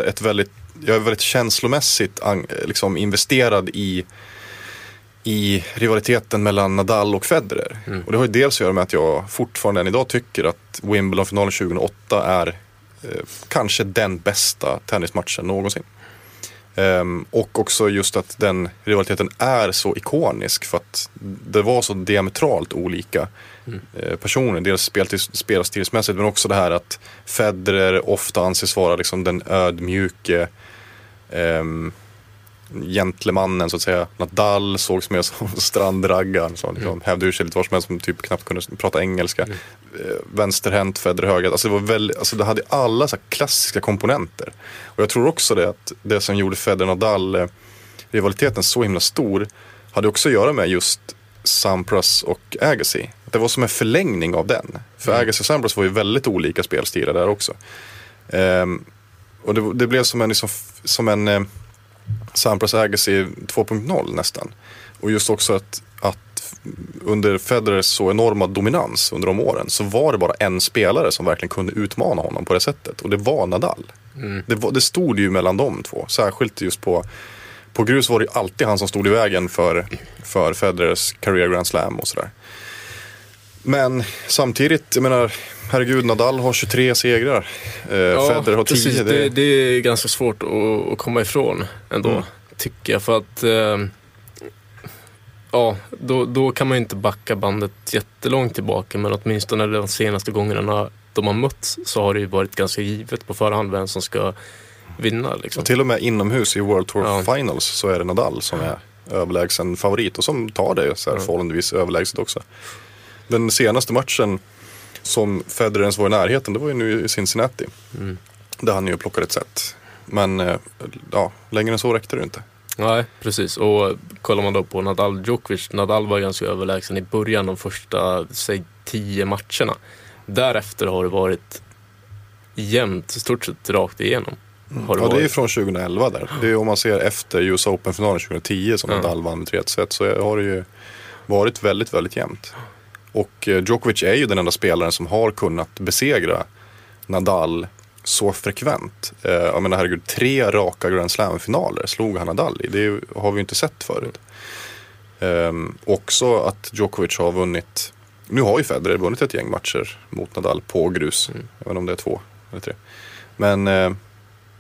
ett väldigt, jag är väldigt känslomässigt liksom investerad i i rivaliteten mellan Nadal och Federer. Och det har ju dels att göra med att jag fortfarande än idag tycker att Wimbledon-finalen 2008 är eh, kanske den bästa tennismatchen någonsin. Ehm, och också just att den rivaliteten är så ikonisk för att det var så diametralt olika eh, personer. Dels spelstilsmässigt men också det här att Federer ofta anses vara liksom den ödmjuke ehm, gentlemannen så att säga. Nadal sågs mer som strandraggaren som liksom hävde ur sig lite var som helst, som typ knappt kunde prata engelska. Eh, vänsterhänt, Federer högerhänt. Alltså det, var väldigt, alltså det hade alla så här klassiska komponenter. Och jag tror också det att det som gjorde Federer-Nadal eh, rivaliteten så himla stor hade också att göra med just Sampras och Agassi. Det var som en förlängning av den. För Agassi och Sampras var ju väldigt olika spelstilar där också. Ehm, och det, det blev som en, liksom, som en eh, Sampras Agassi 2.0 nästan. Och just också att, att under Federers så enorma dominans under de åren så var det bara en spelare som verkligen kunde utmana honom på det sättet. Och det var Nadal. Det, var, det stod ju mellan de två. Särskilt just på, på grus var det ju alltid han som stod i vägen för, för Federers career Grand Slam och sådär. Men samtidigt, jag menar, herregud, Nadal har 23 segrar. Eh, Federer har 10. precis. det- Det, är ganska svårt att, att komma ifrån ändå, Mm. tycker jag. För att eh, ja, då, då kan man ju inte backa bandet jättelångt tillbaka, men åtminstone de senaste gångerna de har mötts så har det ju varit ganska givet på förhand vem som ska vinna. Liksom. Och till och med inomhus i World Tour Ja. Finals så är det Nadal som är överlägsen favorit och som tar det så här förhållandevis överlägset också. Den senaste matchen som Federer ens var i närheten, det var ju nu i Cincinnati. Mm. Där han ju plockade ett set. Men eh, ja, längre än så räckte det inte. Nej, precis. Och kollar man då på Nadal Djokovic, Nadal var ganska överlägsen i början de första, säg tio matcherna. Därefter har det varit jämnt, stort sett rakt igenom. Det Ja, det är varit. från 2011 där. Det är om man ser efter US Open-finalen 2010 som Ja. Nadal vann med 3 set så har det ju varit väldigt, väldigt jämnt. Och eh, Djokovic är ju den enda spelaren som har kunnat besegra Nadal så frekvent. Eh, jag menar herregud, tre raka Grand Slam-finaler slog han Nadal i. Det har vi ju inte sett förut. Um, också att Djokovic har vunnit, nu har ju Federer vunnit ett gäng matcher mot Nadal på grus. Mm. Inte om det är två eller tre. Men uh,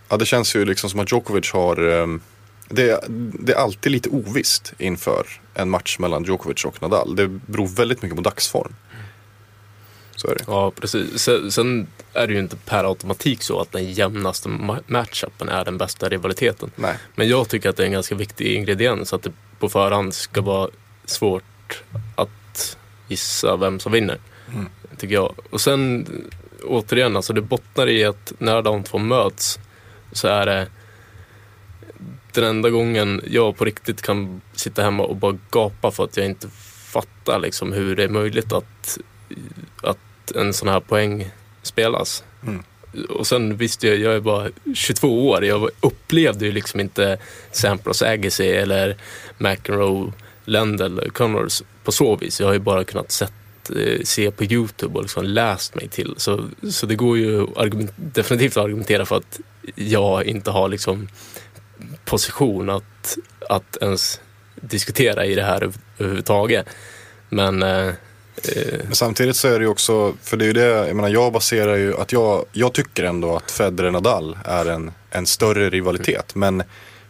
ja, det känns ju liksom som att Djokovic har, um, det, det, är alltid lite ovisst inför en match mellan Djokovic och Nadal. Det beror väldigt mycket på dagsform. Så är det. Ja, precis. Sen, sen, är det ju inte per automatik så att den jämnaste matchupen är den bästa rivaliteten. Nej. Men jag tycker att det är en ganska viktig ingrediens att det på förhand ska vara svårt att gissa vem som vinner. Mm. Tycker jag. Och sen återigen, alltså det bottnar i att när de två möts så är det den enda gången jag på riktigt kan sitta hemma och bara gapa för att jag inte fattar liksom hur det är möjligt att, att en sån här poäng spelas. Mm. Och sen visst, jag, jag är bara 22 år. Jag upplevde ju liksom inte Sampras Agassi eller McEnroe, Lendl, Connors på så vis. Jag har ju bara kunnat sett, eh, se på YouTube och liksom läst mig till. Så, så det går ju argument, definitivt att argumentera för att jag inte har liksom position att, att ens diskutera i det här överhuvudtaget. Men eh, men samtidigt så är det ju också, för det är ju det, jag menar jag baserar ju att jag, jag tycker ändå att Federer-Nadal är en, en större rivalitet. Men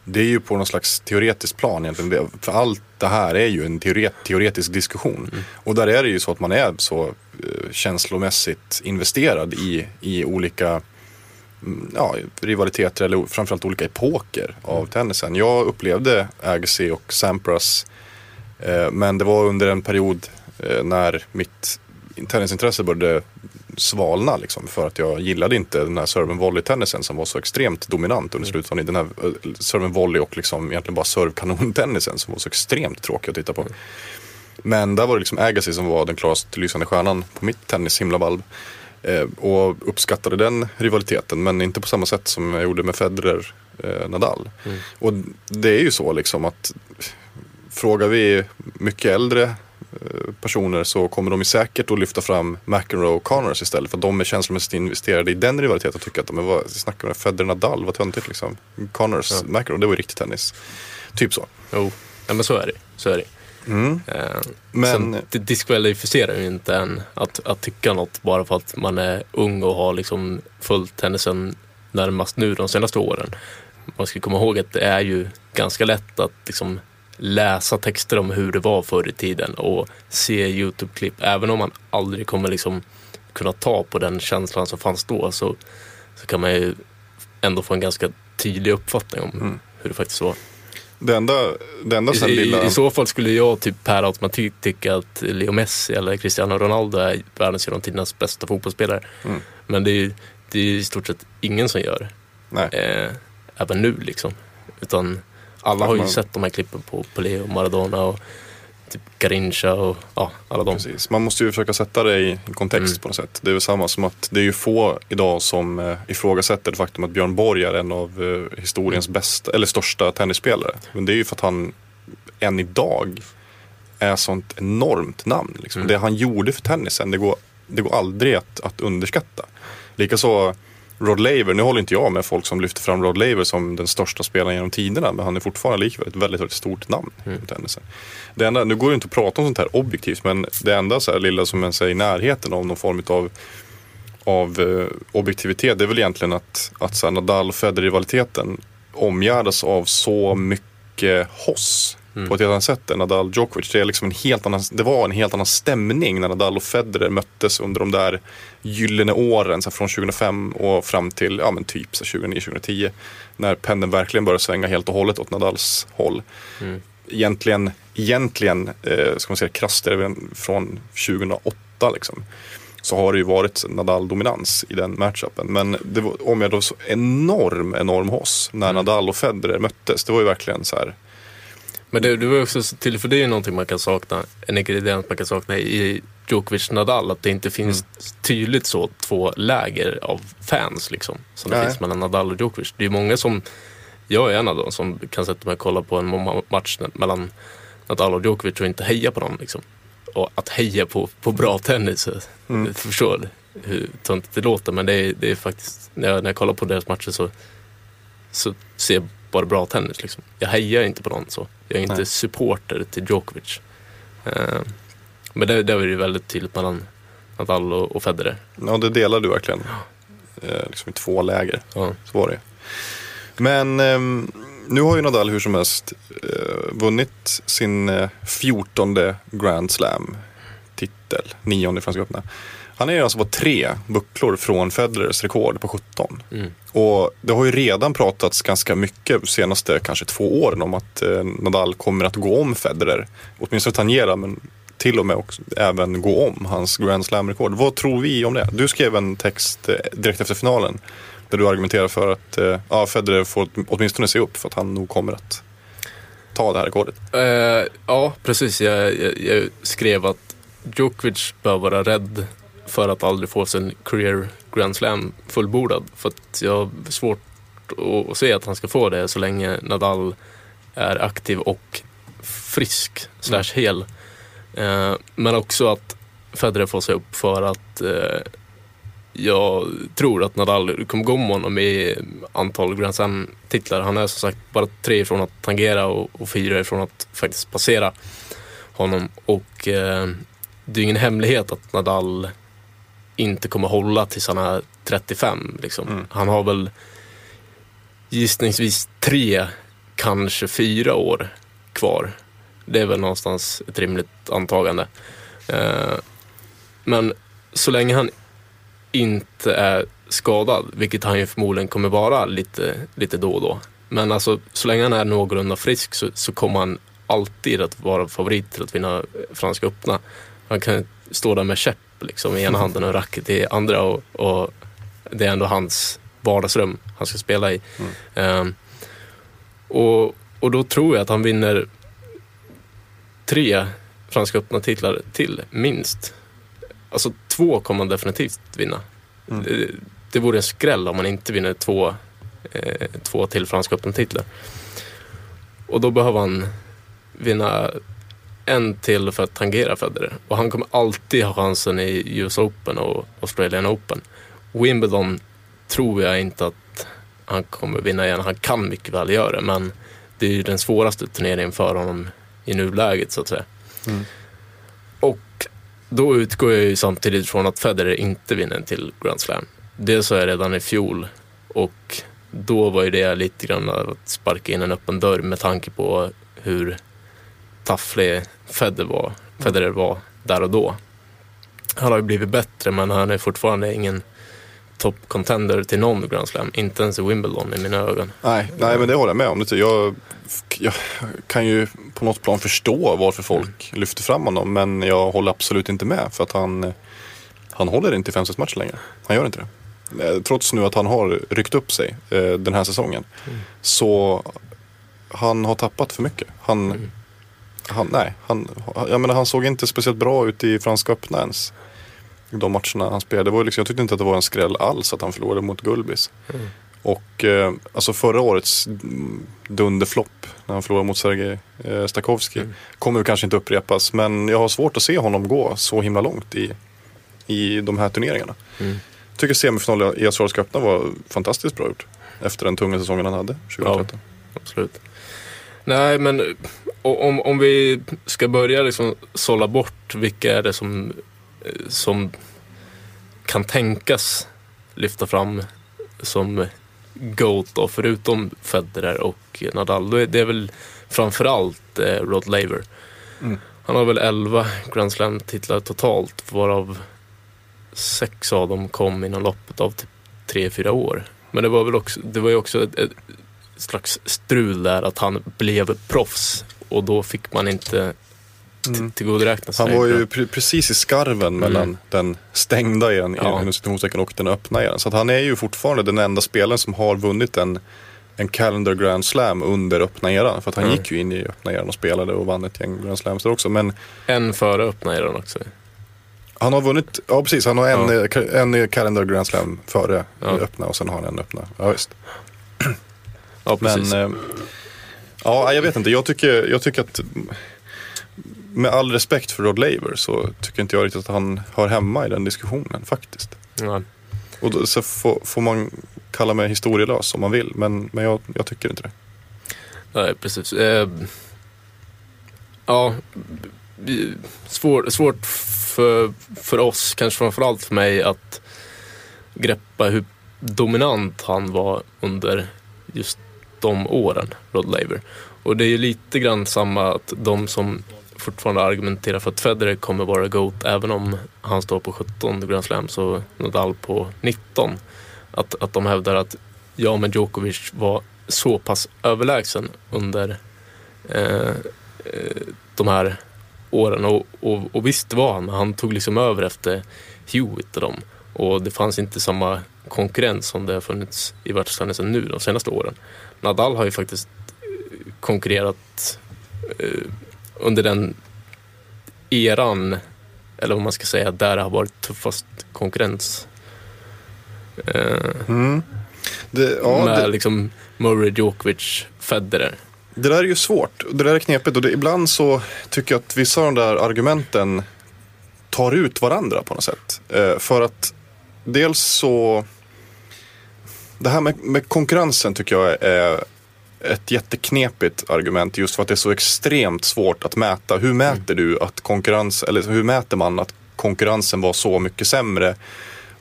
det är ju på någon slags teoretisk plan egentligen. För allt det här är ju en teoret, teoretisk diskussion. Mm. Och där är det ju så att man är så uh, känslomässigt investerad i, i olika ja, rivaliteter eller framförallt olika epoker av mm. tennisen. Jag upplevde Agassi och Sampras uh, men det var under en period Eh, när mitt tennisintresse började svalna liksom, för att jag gillade inte den här serve volley-tennisen som var så extremt dominant under slutet av Den här uh, serve volley och liksom egentligen bara serve-kanon-tennisen som var så extremt tråkig att titta på. Men där var det liksom Agassi som var den klarast lysande stjärnan på mitt tennishimlavalv. Eh, och uppskattade den rivaliteten men inte på samma sätt som jag gjorde med Federer eh, Nadal. Mm. Och det är ju så liksom att frågar vi mycket äldre Eh, personer så kommer de säkert att lyfta fram McEnroe och Connors istället för att de är känslomässigt investerade i den rivaliteten och tycker att de är, snackar med Federer Nadal, vad töntigt liksom. Connors, ja. McEnroe, det var ju riktig tennis. Typ så. Jo, ja, men så är det. Så är det. Mm. Eh, men Sen, det diskvalificerar ju inte en att, att tycka något bara för att man är ung och har liksom följt tennisen närmast nu de senaste åren. Man ska komma ihåg att det är ju ganska lätt att liksom läsa texter om hur det var förr i tiden och se Youtube-klipp. Även om man aldrig kommer liksom kunna ta på den känslan som fanns då så, så kan man ju ändå få en ganska tydlig uppfattning om mm. hur det faktiskt var. Det enda, det enda sen I, lilla... I, så fall skulle jag typ per automatik tycka att Leo Messi eller Cristiano Ronaldo är världens genom tidernas bästa fotbollsspelare. Mm. Men det är, det är i stort sett ingen som gör. Nej. Eh, även nu liksom. Utan alla har ju man... sett de här klippen på Pelé och Maradona och typ Garincha och ja, alla de. Precis. Man måste ju försöka sätta det i kontext mm. på något sätt. Det är väl samma som att det är ju få idag som eh, ifrågasätter det faktum att Björn Borg är en av eh, historiens bästa, eller största tennisspelare. Men det är ju för att han än idag är sånt enormt namn. Liksom. Mm. Det han gjorde för tennisen, det går, det går aldrig att, att underskatta. Likaså Rod Laver, nu håller inte jag med folk som lyfter fram Rod Laver som den största spelaren genom tiderna, men han är fortfarande likväl ett väldigt, väldigt stort namn mm. i tennisen. Det enda, nu går det inte att prata om sånt här objektivt, men det enda så lilla som ens är i närheten av någon form av av eh, objektivitet, det är väl egentligen att, att så här, Nadal och Federer-rivaliteten omgärdas av så mycket hoss mm. på ett helt annat sätt än Nadal Djokovic. Det, är liksom en helt annan, det var en helt annan stämning när Nadal och Federer möttes under de där gyllene åren så från 2005 och fram till ja, men typ 2009-2010. När pendeln verkligen började svänga helt och hållet åt Nadals håll. Mm. Egentligen, egentligen eh, ska man säga krasst från 2008 liksom så har det ju varit Nadal-dominans i den matchupen. Men det var, om jag då så enorm, enorm hoss när mm. Nadal och Federer möttes. Det var ju verkligen så här men det, det var också till, för det är ju någonting man kan sakna, en ingrediens man kan sakna i Djokovic Nadal, att det inte finns mm. tydligt så två läger av fans liksom. Som det Nej. finns mellan Nadal och Djokovic. Det är många som, jag är en av dem som kan sätta mig och kolla på en match mellan Nadal och Djokovic och inte heja på dem liksom. Och att heja på, på bra tennis, mm. förstår hur töntigt det låter men det är, det är faktiskt, när jag, när jag kollar på deras matcher så, så ser jag bara bra tennis. Liksom. Jag hejar inte på någon så. Jag är inte Nej. supporter till Djokovic. Eh, men det, det var ju väldigt tydligt mellan Nadal och, och Federer. Ja, det delar du verkligen. Eh, liksom i två läger. Ja. Så var det Men ehm, nu har ju Nadal hur som helst eh, vunnit sin eh, 14 Grand Slam-titel, nionde i Franska öppna. Han är alltså på tre bucklor från Federers rekord på 17. Mm. Och det har ju redan pratats ganska mycket de senaste kanske två åren om att eh, Nadal kommer att gå om Federer. Åtminstone tangera men till och med också, även gå om hans Grand Slam-rekord. Vad tror vi om det? Du skrev en text eh, direkt efter finalen där du argumenterar för att eh, ja, Federer får åtminstone se upp för att han nog kommer att ta det här rekordet. Uh, ja, precis. Jag, jag, jag skrev att Djokovic bör vara rädd för att aldrig få sin career Grand Slam fullbordad. För att jag har svårt att, se att han ska få det så länge Nadal är aktiv och frisk slash hel. Mm. men också att Federer får sig upp för att eh, jag tror att Nadal kommer gå om honom i antal Grand Slam-titlar. Han är som sagt bara tre ifrån att tangera och, och fyra ifrån att faktiskt passera honom. Och eh, det är ingen hemlighet att Nadal inte kommer hålla tills han är 35. Liksom. Mm. Han har väl gissningsvis tre, kanske fyra år kvar. Det är väl någonstans ett rimligt antagande. Eh, men så länge han inte är skadad, vilket han ju förmodligen kommer vara lite, lite då och då. Men alltså, så länge han är någorlunda frisk så, så kommer han alltid att vara favorit till att vinna Franska öppna. Han kan stå där med käpp liksom, i ena handen och racket i andra och, och det är ändå hans vardagsrum han ska spela i. Ehm, och, och då tror jag att han vinner tre Franska öppna titlar till, minst. Alltså två kommer han definitivt vinna. Mm. Det, det vore en skräll om man inte vinner två, eh, två till Franska öppna titlar. Och då behöver han vinna en till för att tangera Federer. Och han kommer alltid ha chansen i US Open och Australian Open. Wimbledon tror jag inte att han kommer vinna igen. Han kan mycket väl göra det, men det är ju den svåraste turneringen för honom i nuläget så att säga. Mm. Och då utgår jag ju samtidigt från att Federer inte vinner en till Grand Slam. Det sa jag redan i fjol och då var ju det lite grann att sparka in en öppen dörr med tanke på hur tafflig Federer var, Federer var där och då. Han har ju blivit bättre men han är fortfarande ingen top contender till någon Grand Slam. Inte ens i Wimbledon i mina ögon. Nej, nej, men det håller jag med om. Jag, jag kan ju på något plan förstå varför folk lyfter fram honom. Men jag håller absolut inte med. För att han, han håller inte i fem matcher längre. Han gör inte det. Eh, Trots nu att han har ryckt upp sig eh, den här säsongen. Så han har tappat för mycket. Han, han, nej, han, jag menar, han såg inte speciellt bra ut i Franska öppna ens. De matcherna han spelade. Det var liksom, jag tyckte inte att det var en skräll alls att han förlorade mot Gulbis. Och eh, alltså förra årets mm, dunderflopp när han förlorade mot Sergej eh, Stakhovski kommer ju kanske inte upprepas. Men jag har svårt att se honom gå så himla långt i, i de här turneringarna. Mm. Jag tycker semifinalen i Australiska öppna var fantastiskt bra gjort. Efter den tunga säsongen han hade 2013. Absolut. Nej, men om, om vi ska börja liksom sålla bort vilka är det som, eh, som kan tänkas lyfta fram som GOAT då, förutom Federer och Nadal. Då är det väl framförallt eh, Rod Laver. Mm. Han har väl 11 Grand Slam-titlar totalt varav sex av dem kom inom loppet av typ 3-4 år. Men det var väl också, det var ju också ett, ett slags strul där att han blev proffs och då fick man inte Mm. tillgodoräkna sig. Han var ju pre- precis i skarven mellan Mm. den stängda eran, Ja. citationstecken, och den öppna eran. Så han är ju fortfarande den enda spelaren som har vunnit en, en calendar grand slam under öppna eran. För att han Mm. gick ju in i öppna eran och spelade och vann ett gäng grand slams där också. Men En före öppna eran också. han har vunnit, ja precis, han har en, Ja. eh, en calendar grand slam före Ja. öppna och sen har han en öppna. Ja, visst. Ja, precis. Men eh, ja, jag vet inte. Jag tycker, jag tycker att med all respekt för Rod Laver så tycker inte jag riktigt att han hör hemma i den diskussionen faktiskt. Ja. Och då, så får, får man kalla mig historielös om man vill, men, men jag, jag tycker inte det. Nej, precis. Eh, ja, svår, svårt för, för oss, kanske framförallt för mig, att greppa hur dominant han var under just de åren, Rod Laver. Och det är ju lite grann samma att de som fortfarande argumenterar för att Federer kommer vara GOAT även om han står på 17 Grand Slams och Nadal på 19. Att, att de hävdar att ja, men Djokovic var så pass överlägsen under eh, eh, de här åren. Och, och, och visst var han, han tog liksom över efter Hewitt och dem. Och det fanns inte samma konkurrens som det har funnits i världstennisen nu de senaste åren. Nadal har ju faktiskt eh, konkurrerat eh, under den eran, eller vad man ska säga, där det har varit tuffast konkurrens. Eh, det ja, med det, liksom Murray, Djokovic, Federer. det där är ju svårt. Det där är knepigt och det, ibland så tycker jag att vissa av de där argumenten tar ut varandra på något sätt. Eh, för att dels så... Det här med, med konkurrensen tycker jag är ett jätteknepigt argument just för att det är så extremt svårt att mäta. Hur mäter du att konkurrens, eller hur mäter man att konkurrensen var så mycket sämre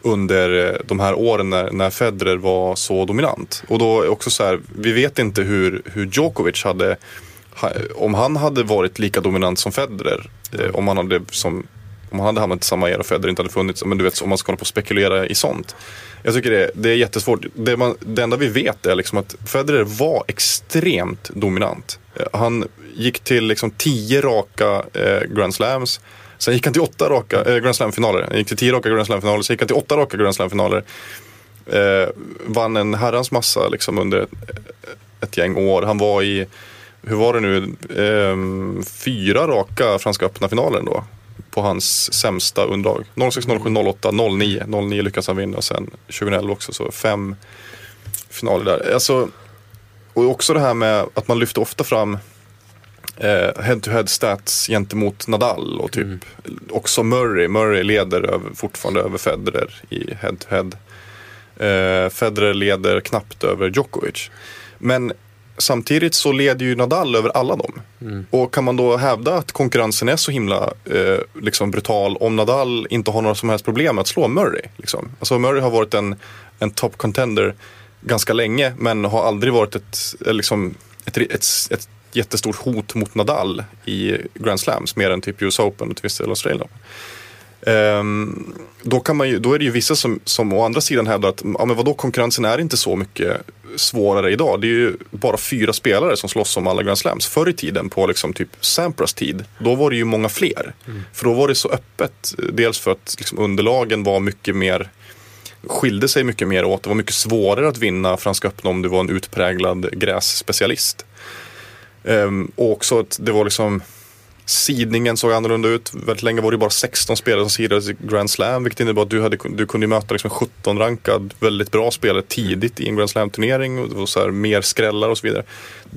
under de här åren när, när Federer var så dominant. Och då är också så här, vi vet inte hur, hur Djokovic hade, ha- om han hade varit lika dominant som Federer, eh, om han hade som om han hade hamnat i samma era och Federer inte hade funnits. Men du vet, om man ska hålla på och spekulera i sånt. Jag tycker det, det är jättesvårt. Det, man, det enda vi vet är liksom att Federer var extremt dominant. Eh, han gick till liksom tio raka eh, Grand Slams. Sen gick han till åtta raka eh, Grand Slam-finaler. Han gick till tio raka Grand Slam-finaler. Sen gick han till åtta raka Grand Slam-finaler. Eh, vann en herrans massa liksom under ett, ett gäng år. Han var i, hur var det nu, eh, fyra raka Franska öppna-finaler då. På hans sämsta underlag. 06, 07, 08, 09. 09 lyckades han vinna och sen 2011 också. Så fem finaler där. Alltså, och också det här med att man lyfter ofta fram eh, head-to-head stats gentemot Nadal och typ också Murray. Murray leder över, fortfarande över Federer i head-to-head. Eh, Federer leder knappt över Djokovic. Men samtidigt så leder ju Nadal över alla dem. Och kan man då hävda att konkurrensen är så himla eh, liksom brutal om Nadal inte har några som helst problem med att slå Murray? Liksom. Alltså Murray har varit en, en top contender ganska länge men har aldrig varit ett, eh, liksom, ett, ett, ett jättestort hot mot Nadal i Grand Slams mer än typ US Open och till viss del. Ehm, då, kan man ju, då är det ju vissa som, som å andra sidan hävdar att ja, men vadå, konkurrensen är inte så mycket svårare idag. Det är ju bara fyra spelare som slåss om alla Grand Slams. Förr i tiden på liksom typ Sampras tid, då var det ju många fler. För då var det så öppet. Dels för att liksom underlagen var mycket mer skilde sig mycket mer åt. Det var mycket svårare att vinna Franska öppna om du var en utpräglad grässpecialist. Ehm, och också att det var liksom Sidningen såg annorlunda ut. Väldigt länge var det bara 16 spelare som sidades i Grand Slam. Vilket innebar att du, hade, du kunde möta liksom en 17-rankad, väldigt bra spelare tidigt i en Grand Slam-turnering. Och så här, mer skrällar och så vidare.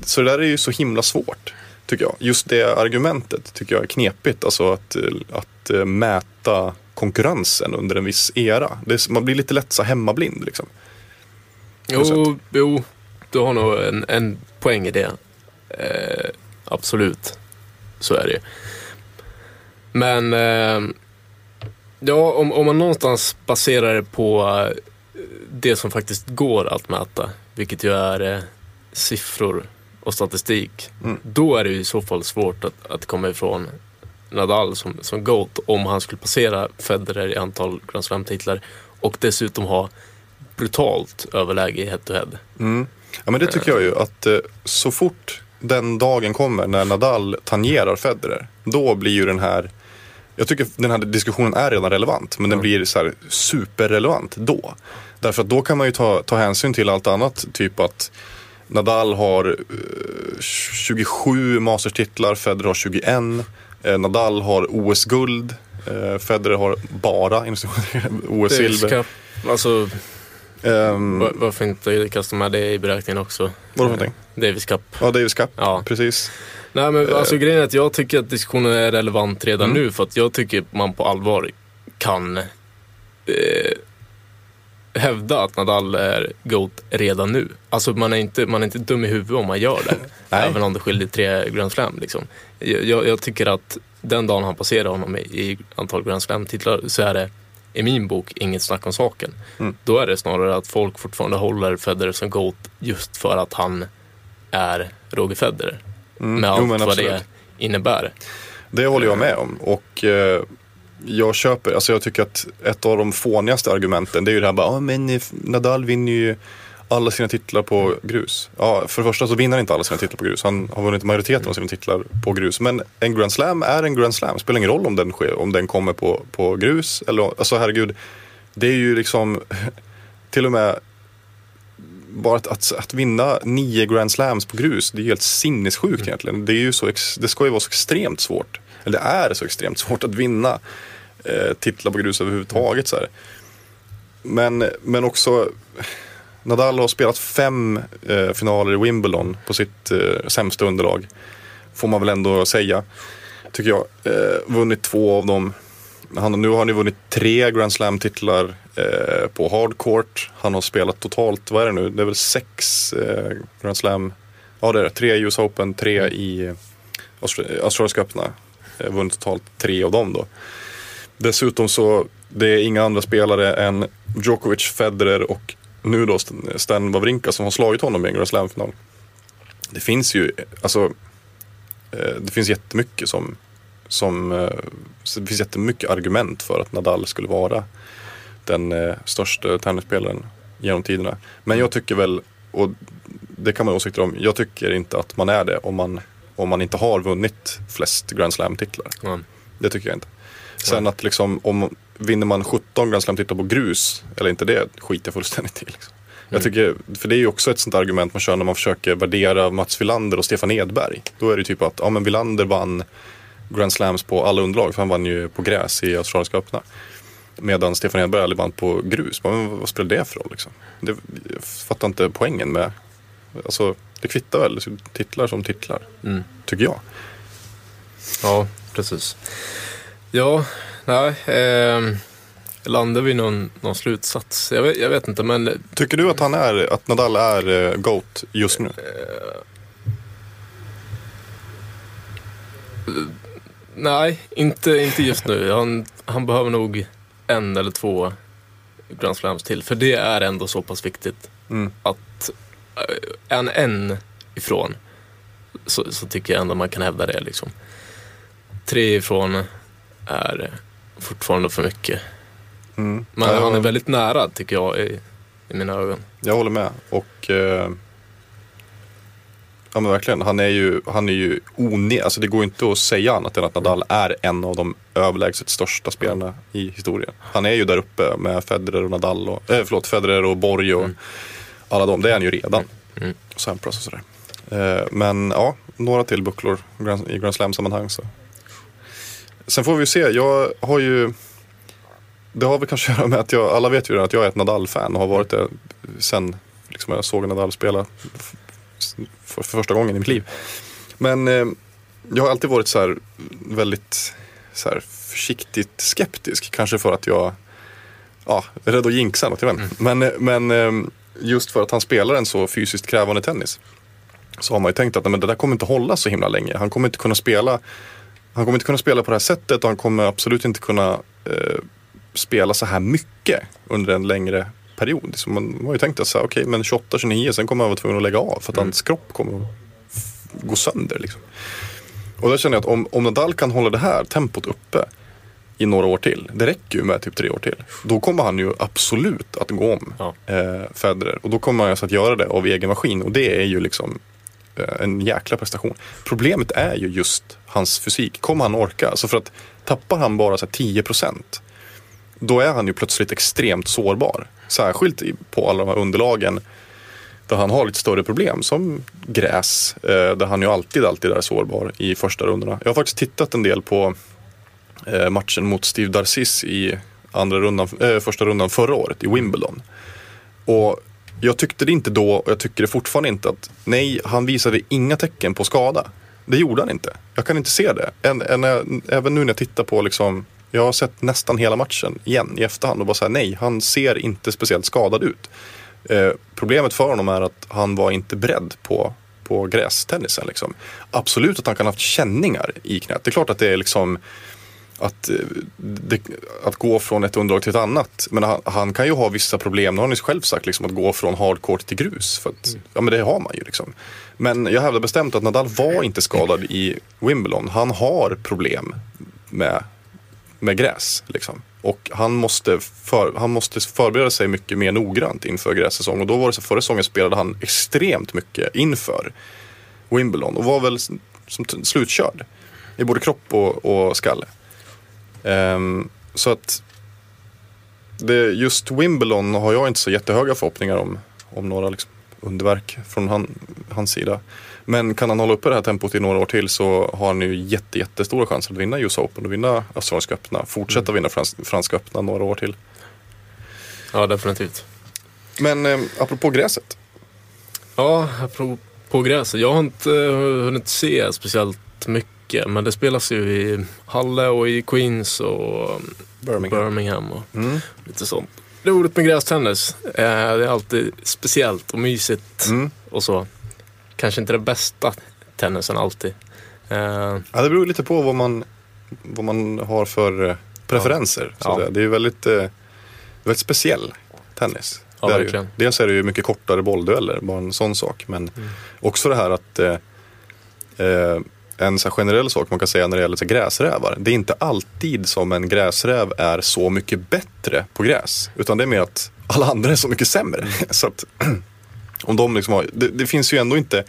Så det där är ju så himla svårt. Tycker jag. Just det argumentet tycker jag är knepigt. Alltså att, att eh, mäta konkurrensen under en viss era. Det man blir lite lätt så hemmablind liksom. Jo, jo, du har nog en, en poäng i det. Eh, absolut, så är det ju. Men eh, ja, om, om man någonstans baserar det på eh, det som faktiskt går att mäta, vilket ju är eh, siffror och statistik, då är det ju i så fall svårt att, att komma ifrån Nadal som, som GOAT om han skulle passera Federer i antal Grand Slam-titlar och dessutom ha brutalt överläge i head-to-head. Ja men det tycker jag ju att eh, så fort den dagen kommer när Nadal tangerar Federer, då blir ju den här jag tycker den här diskussionen är redan relevant, men den blir så här superrelevant då. Därför att då kan man ju ta, ta hänsyn till allt annat, typ att Nadal har eh, 27 mastertitlar, Federer har 21. Eh, Nadal har OS-guld, eh, Federer har bara OS-silver. Alltså Um, Va- Varför inte kasta med det i beräkningen också? Vadå för någonting? Davis Cup. Ja, Davis Cup. Ja. Precis. Nej men alltså grejen är att jag tycker att diskussionen är relevant redan Mm. nu för att jag tycker man på allvar kan eh, hävda att Nadal är GOAT redan nu. Alltså man är inte, man är inte dum i huvudet om man gör det. Även om det skiljer tre Grand Slam. Liksom. Jag, jag, jag tycker att den dagen han passerar honom i, i antal Grand Slam-titlar så är det i min bok inget snack om saken. Mm. Då är det snarare att folk fortfarande håller Federer som GOAT just för att han är Roger Federer. Mm. Med Jo, allt men vad absolut. det innebär. Det håller jag med om. Och eh, jag köper, alltså jag tycker att ett av de fånigaste argumenten det är ju det här bara, ah, men eh, Nadal vinner ju alla sina titlar på grus. Ja, för det första så vinner han inte alla sina titlar på grus. Han har vunnit majoriteten av sina titlar på grus. Men en Grand Slam är en Grand Slam. Spelar ingen roll om den, sker, om den kommer på, på grus. Eller, alltså herregud, det är ju liksom till och med bara att, att, att vinna nio Grand Slams på grus, det är helt sinnessjukt egentligen. Det, är ju så, ex- det ska ju vara så extremt svårt. Eller det är så extremt svårt att vinna eh, titlar på grus överhuvudtaget. Så här. Men, men också, Nadal har spelat fem eh, finaler i Wimbledon på sitt eh, sämsta underlag. Får man väl ändå säga, tycker jag. Eh, vunnit två av dem. Han, nu har han ju vunnit tre Grand Slam-titlar eh, på hardcourt. Han har spelat totalt, vad är det nu? Det är väl sex eh, Grand Slam. Ja det är det. Tre i US Open, tre i eh, Austra- Australiska öppna. Eh, vunnit totalt tre av dem då. Dessutom så, det är inga andra spelare än Djokovic, Federer och nu då Stan- Wawrinka som har slagit honom i en Grand Slam-final. Det finns ju, alltså, eh, det finns jättemycket som, som eh, det finns jättemycket argument för att Nadal skulle vara den eh, största tennisspelaren genom tiderna. Men jag tycker väl, och det kan man ha åsikter om, jag tycker inte att man är det om man, om man inte har vunnit flest Grand Slam-titlar. Ja. Det tycker jag inte. Sen att liksom, om vinner man 17 Grand Slam-titlar på grus eller inte det skiter jag fullständigt i. Liksom. Jag tycker, för det är ju också ett sånt argument man kör när man försöker värdera Mats Wilander och Stefan Edberg. Då är det typ att, ja men Wilander vann Grand Slams på alla underlag för han vann ju på gräs i Australiska öppna. Medan Stefan Edberg aldrig vann på grus. Men vad spelar det för roll liksom? Det, jag fattar inte poängen med, alltså det kvittar väl, titlar som titlar. Mm. Tycker jag. Ja, precis. Ja, nej. Eh, landar vi någon, någon slutsats? Jag vet, jag vet inte, men Tycker du att han är, att Nadal är eh, GOAT just nu? nej, inte, inte just nu. Han, han behöver nog en eller två Grand Slams till. För det är ändå så pass viktigt Mm. att eh, en en ifrån så, så tycker jag ändå man kan hävda det. Liksom. Tre ifrån är fortfarande för mycket. Mm. Men han är väldigt nära tycker jag i, i mina ögon. Jag håller med. Och eh, Ja men verkligen. Han är ju, han är ju one, alltså det går inte att säga annat än att Nadal är en av de överlägset största spelarna i historien. Han är ju där uppe med Federer och Nadal och, eh, förlåt, Federer och Borg och alla dem. Det är han ju redan. Mm. Och Sampras och sådär. Eh, men ja, några till bucklor i Grand- i Grand Slam-sammanhang. Så. Sen får vi se. Jag har ju det har väl kanske att göra med att jag, alla vet ju att jag är ett Nadal-fan och har varit det sen liksom jag såg Nadal spela för, för första gången i mitt liv. Men eh, jag har alltid varit så här väldigt så här, försiktigt skeptisk. Kanske för att jag ja, är rädd att jinxa något, jag vet inte. Men, eh, men eh, just för att han spelar en så fysiskt krävande tennis. Så har man ju tänkt att nej, men det där kommer inte hålla så himla länge. Han kommer inte kunna spela han kommer inte kunna spela på det här sättet och han kommer absolut inte kunna eh, spela så här mycket under en längre period. Så man, har ju tänkt att okej, men 28-29 sen kommer han vara tvungen att lägga av för att hans kropp kommer att gå sönder. Liksom. Och där känner jag att om, om Nadal kan hålla det här tempot uppe i några år till, det räcker ju med typ tre år till. Då kommer han ju absolut att gå om Ja. eh, Federer. Och då kommer han alltså att göra det av egen maskin och det är ju liksom Eh, en jäkla prestation. Problemet är ju just hans fysik. Kommer han orka? Alltså för att tappar han bara så här 10 procent då är han ju plötsligt extremt sårbar. Särskilt på alla de här underlagen där han har lite större problem som gräs. Eh, där han ju alltid, alltid är sårbar i första rundorna. Jag har faktiskt tittat en del på eh, matchen mot Steve Darcis i andra rundan, första rundan förra året i Wimbledon. Och jag tyckte det inte då och jag tycker det fortfarande inte att nej, han visade inga tecken på skada. Det gjorde han inte. Jag kan inte se det. Än, än, även nu när jag tittar på liksom, jag har sett nästan hela matchen igen i efterhand och bara säga nej, han ser inte speciellt skadad ut. Eh, problemet för honom är att han var inte beredd på, på grästennisen. Liksom. Absolut att han kan ha haft känningar i knät. Det är klart att det är liksom att, eh, det, att gå från ett underlag till ett annat. Men han, han kan ju ha vissa problem, det har han ju själv sagt, liksom, att gå från hardcourt till grus. För att, Ja men det har man ju liksom. Men jag hävdar bestämt att Nadal var inte skadad i Wimbledon. Han har problem med, med gräs. Liksom. Och han måste, för, han måste förbereda sig mycket mer noggrant inför grässäsong. Och då var det så förra säsongen spelade han extremt mycket inför Wimbledon och var väl som slutkörd i både kropp och, och skalle. Ehm, så att det, just Wimbledon har jag inte så jättehöga förhoppningar om, om några liksom underverk från han, hans sida. Men kan han hålla uppe det här tempot i några år till så har han ju jätte, jättestora chanser att vinna US Open och vinna Australiska öppna. Fortsätta vinna frans, Franska öppna några år till. Ja, definitivt. Men eh, apropå gräset. Ja, apropå gräset. Jag har inte eh, hunnit se speciellt mycket. Men det spelas ju i Halle och i Queens och Birmingham. Birmingham och Mm. lite sånt. Roligt med grästennis. Eh, Det är alltid speciellt och mysigt Mm. och så. Kanske inte den bästa tennisen alltid. Eh, Ja, det beror lite på vad man, vad man har för eh, preferenser. Ja. säga. Det är ju väldigt, väldigt speciell tennis. Ja, Det är. Dels är det ju mycket kortare bolldueller, bara en sån sak. Men Mm. också det här att eh, en så generell sak man kan säga när det gäller så gräsrävar. Det är inte alltid som en gräsräv är så mycket bättre på gräs. Utan det är mer att alla andra är så mycket sämre. så att, om de liksom har, det, det finns ju ändå inte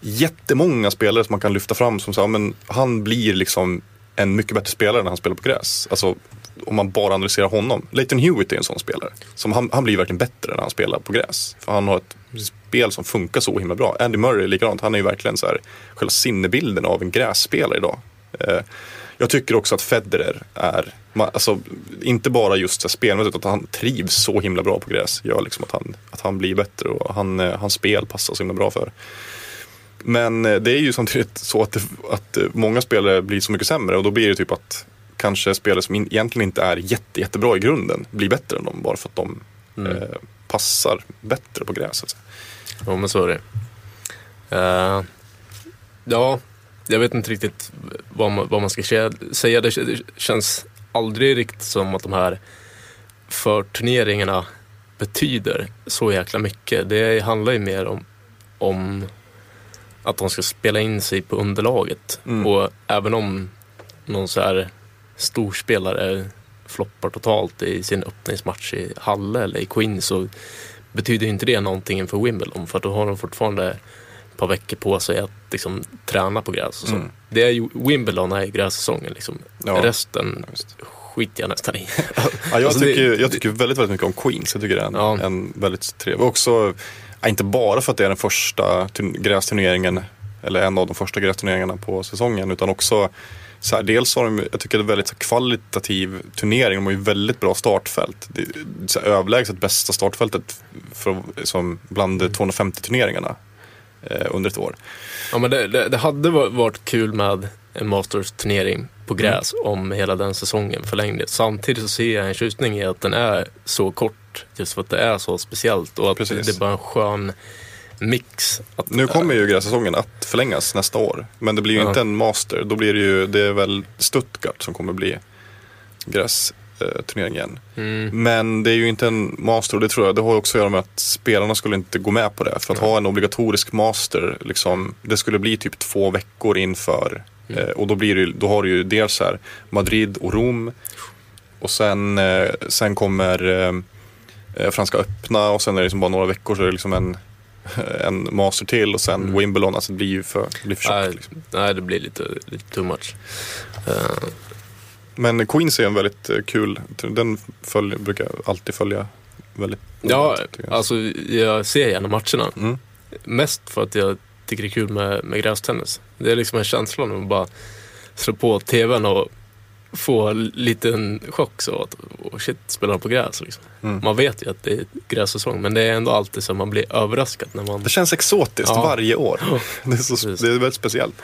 jättemånga spelare som man kan lyfta fram som säger men han blir liksom en mycket bättre spelare när han spelar på gräs. Alltså om man bara analyserar honom. Leighton Hewitt är en sån spelare. Som han, han blir verkligen bättre när han spelar på gräs. För han har ett spel som funkar så himla bra. Andy Murray är likadant. Han är ju verkligen så här, själva sinnebilden av en grässpelare idag. Eh, jag tycker också att Federer är, alltså, inte bara just spelmässigt, utan att han trivs så himla bra på gräs. Gör liksom att han, att han blir bättre och han, eh, hans spel passar så himla bra för. Men eh, det är ju samtidigt så att, det, att eh, många spelare blir så mycket sämre och då blir det typ att kanske spelare som egentligen inte är jätte, jättebra i grunden blir bättre än dem bara för att de Mm. eh, passar bättre på gräs. så att säga. Jo, men så är det. Eh, ja, jag vet inte riktigt vad man, vad man ska säga. Det, det känns aldrig riktigt som att de här förturneringarna betyder så jäkla mycket. Det handlar ju mer om, om att de ska spela in sig på underlaget. Mm. Och även om någon så här storspelare floppar totalt i sin öppningsmatch i Halle eller i Queens så betyder inte det någonting inför Wimbledon för då har de fortfarande ett par veckor på sig att liksom, träna på gräs och så. Mm. Det är ju, Wimbledon är grässäsongen liksom. Ja. Resten Just. skiter jag nästan i. Ja, jag, Alltså, tycker, jag tycker väldigt, väldigt mycket om Queens. Jag tycker det är en, Ja. en väldigt trevlig. Också, inte bara för att det är den första turn- grästurneringen, eller en av de första grästurneringarna på säsongen, utan också så här, dels har de, jag tycker det är väldigt så kvalitativ turnering. De har ju väldigt bra startfält. Det är så här, överlägset bästa startfältet för, som bland de 250 turneringarna eh, under ett år. Ja, men det, det, det hade va- varit kul med en Masters-turnering på gräs om hela den säsongen förlängdes. Samtidigt så ser jag en tjusning i att den är så kort just för att det är så speciellt och att Precis. det är bara en skön mix. Att, Nu kommer ju grässäsongen att förlängas nästa år. Men det blir ju Ja. inte en master. Då blir det ju, det är väl Stuttgart som kommer bli grästurnering igen. Mm, Men det är ju inte en master och det tror jag, det har också att göra med att spelarna skulle inte gå med på det. För att ha en obligatorisk master, liksom, det skulle bli typ två veckor inför. Mm. Eh, och då, blir det, då har du ju dels här Madrid och Rom. Och sen, eh, sen kommer eh, eh, Franska öppna och sen är det liksom bara några veckor så är det liksom en, en master till och sen Mm. Wimbledon. Alltså det blir ju för, det blir för tjockt. nej, Liksom. nej, det blir lite, lite too much. Eh, Men Queens är en väldigt eh, kul, den följ, brukar jag alltid följa väldigt ja, jag. alltså jag ser gärna matcherna. Mm. Mest för att jag tycker det är kul med, med grästennis. Det är liksom en känsla när man bara slår på tvn och få en liten chock så att oh shit, spelar de på gräs? Liksom. Mm. Man vet ju att det är grässäsong men det är ändå alltid så att man blir överraskad när man... Det känns exotiskt Ja. varje år. Det är, så, det är väldigt speciellt.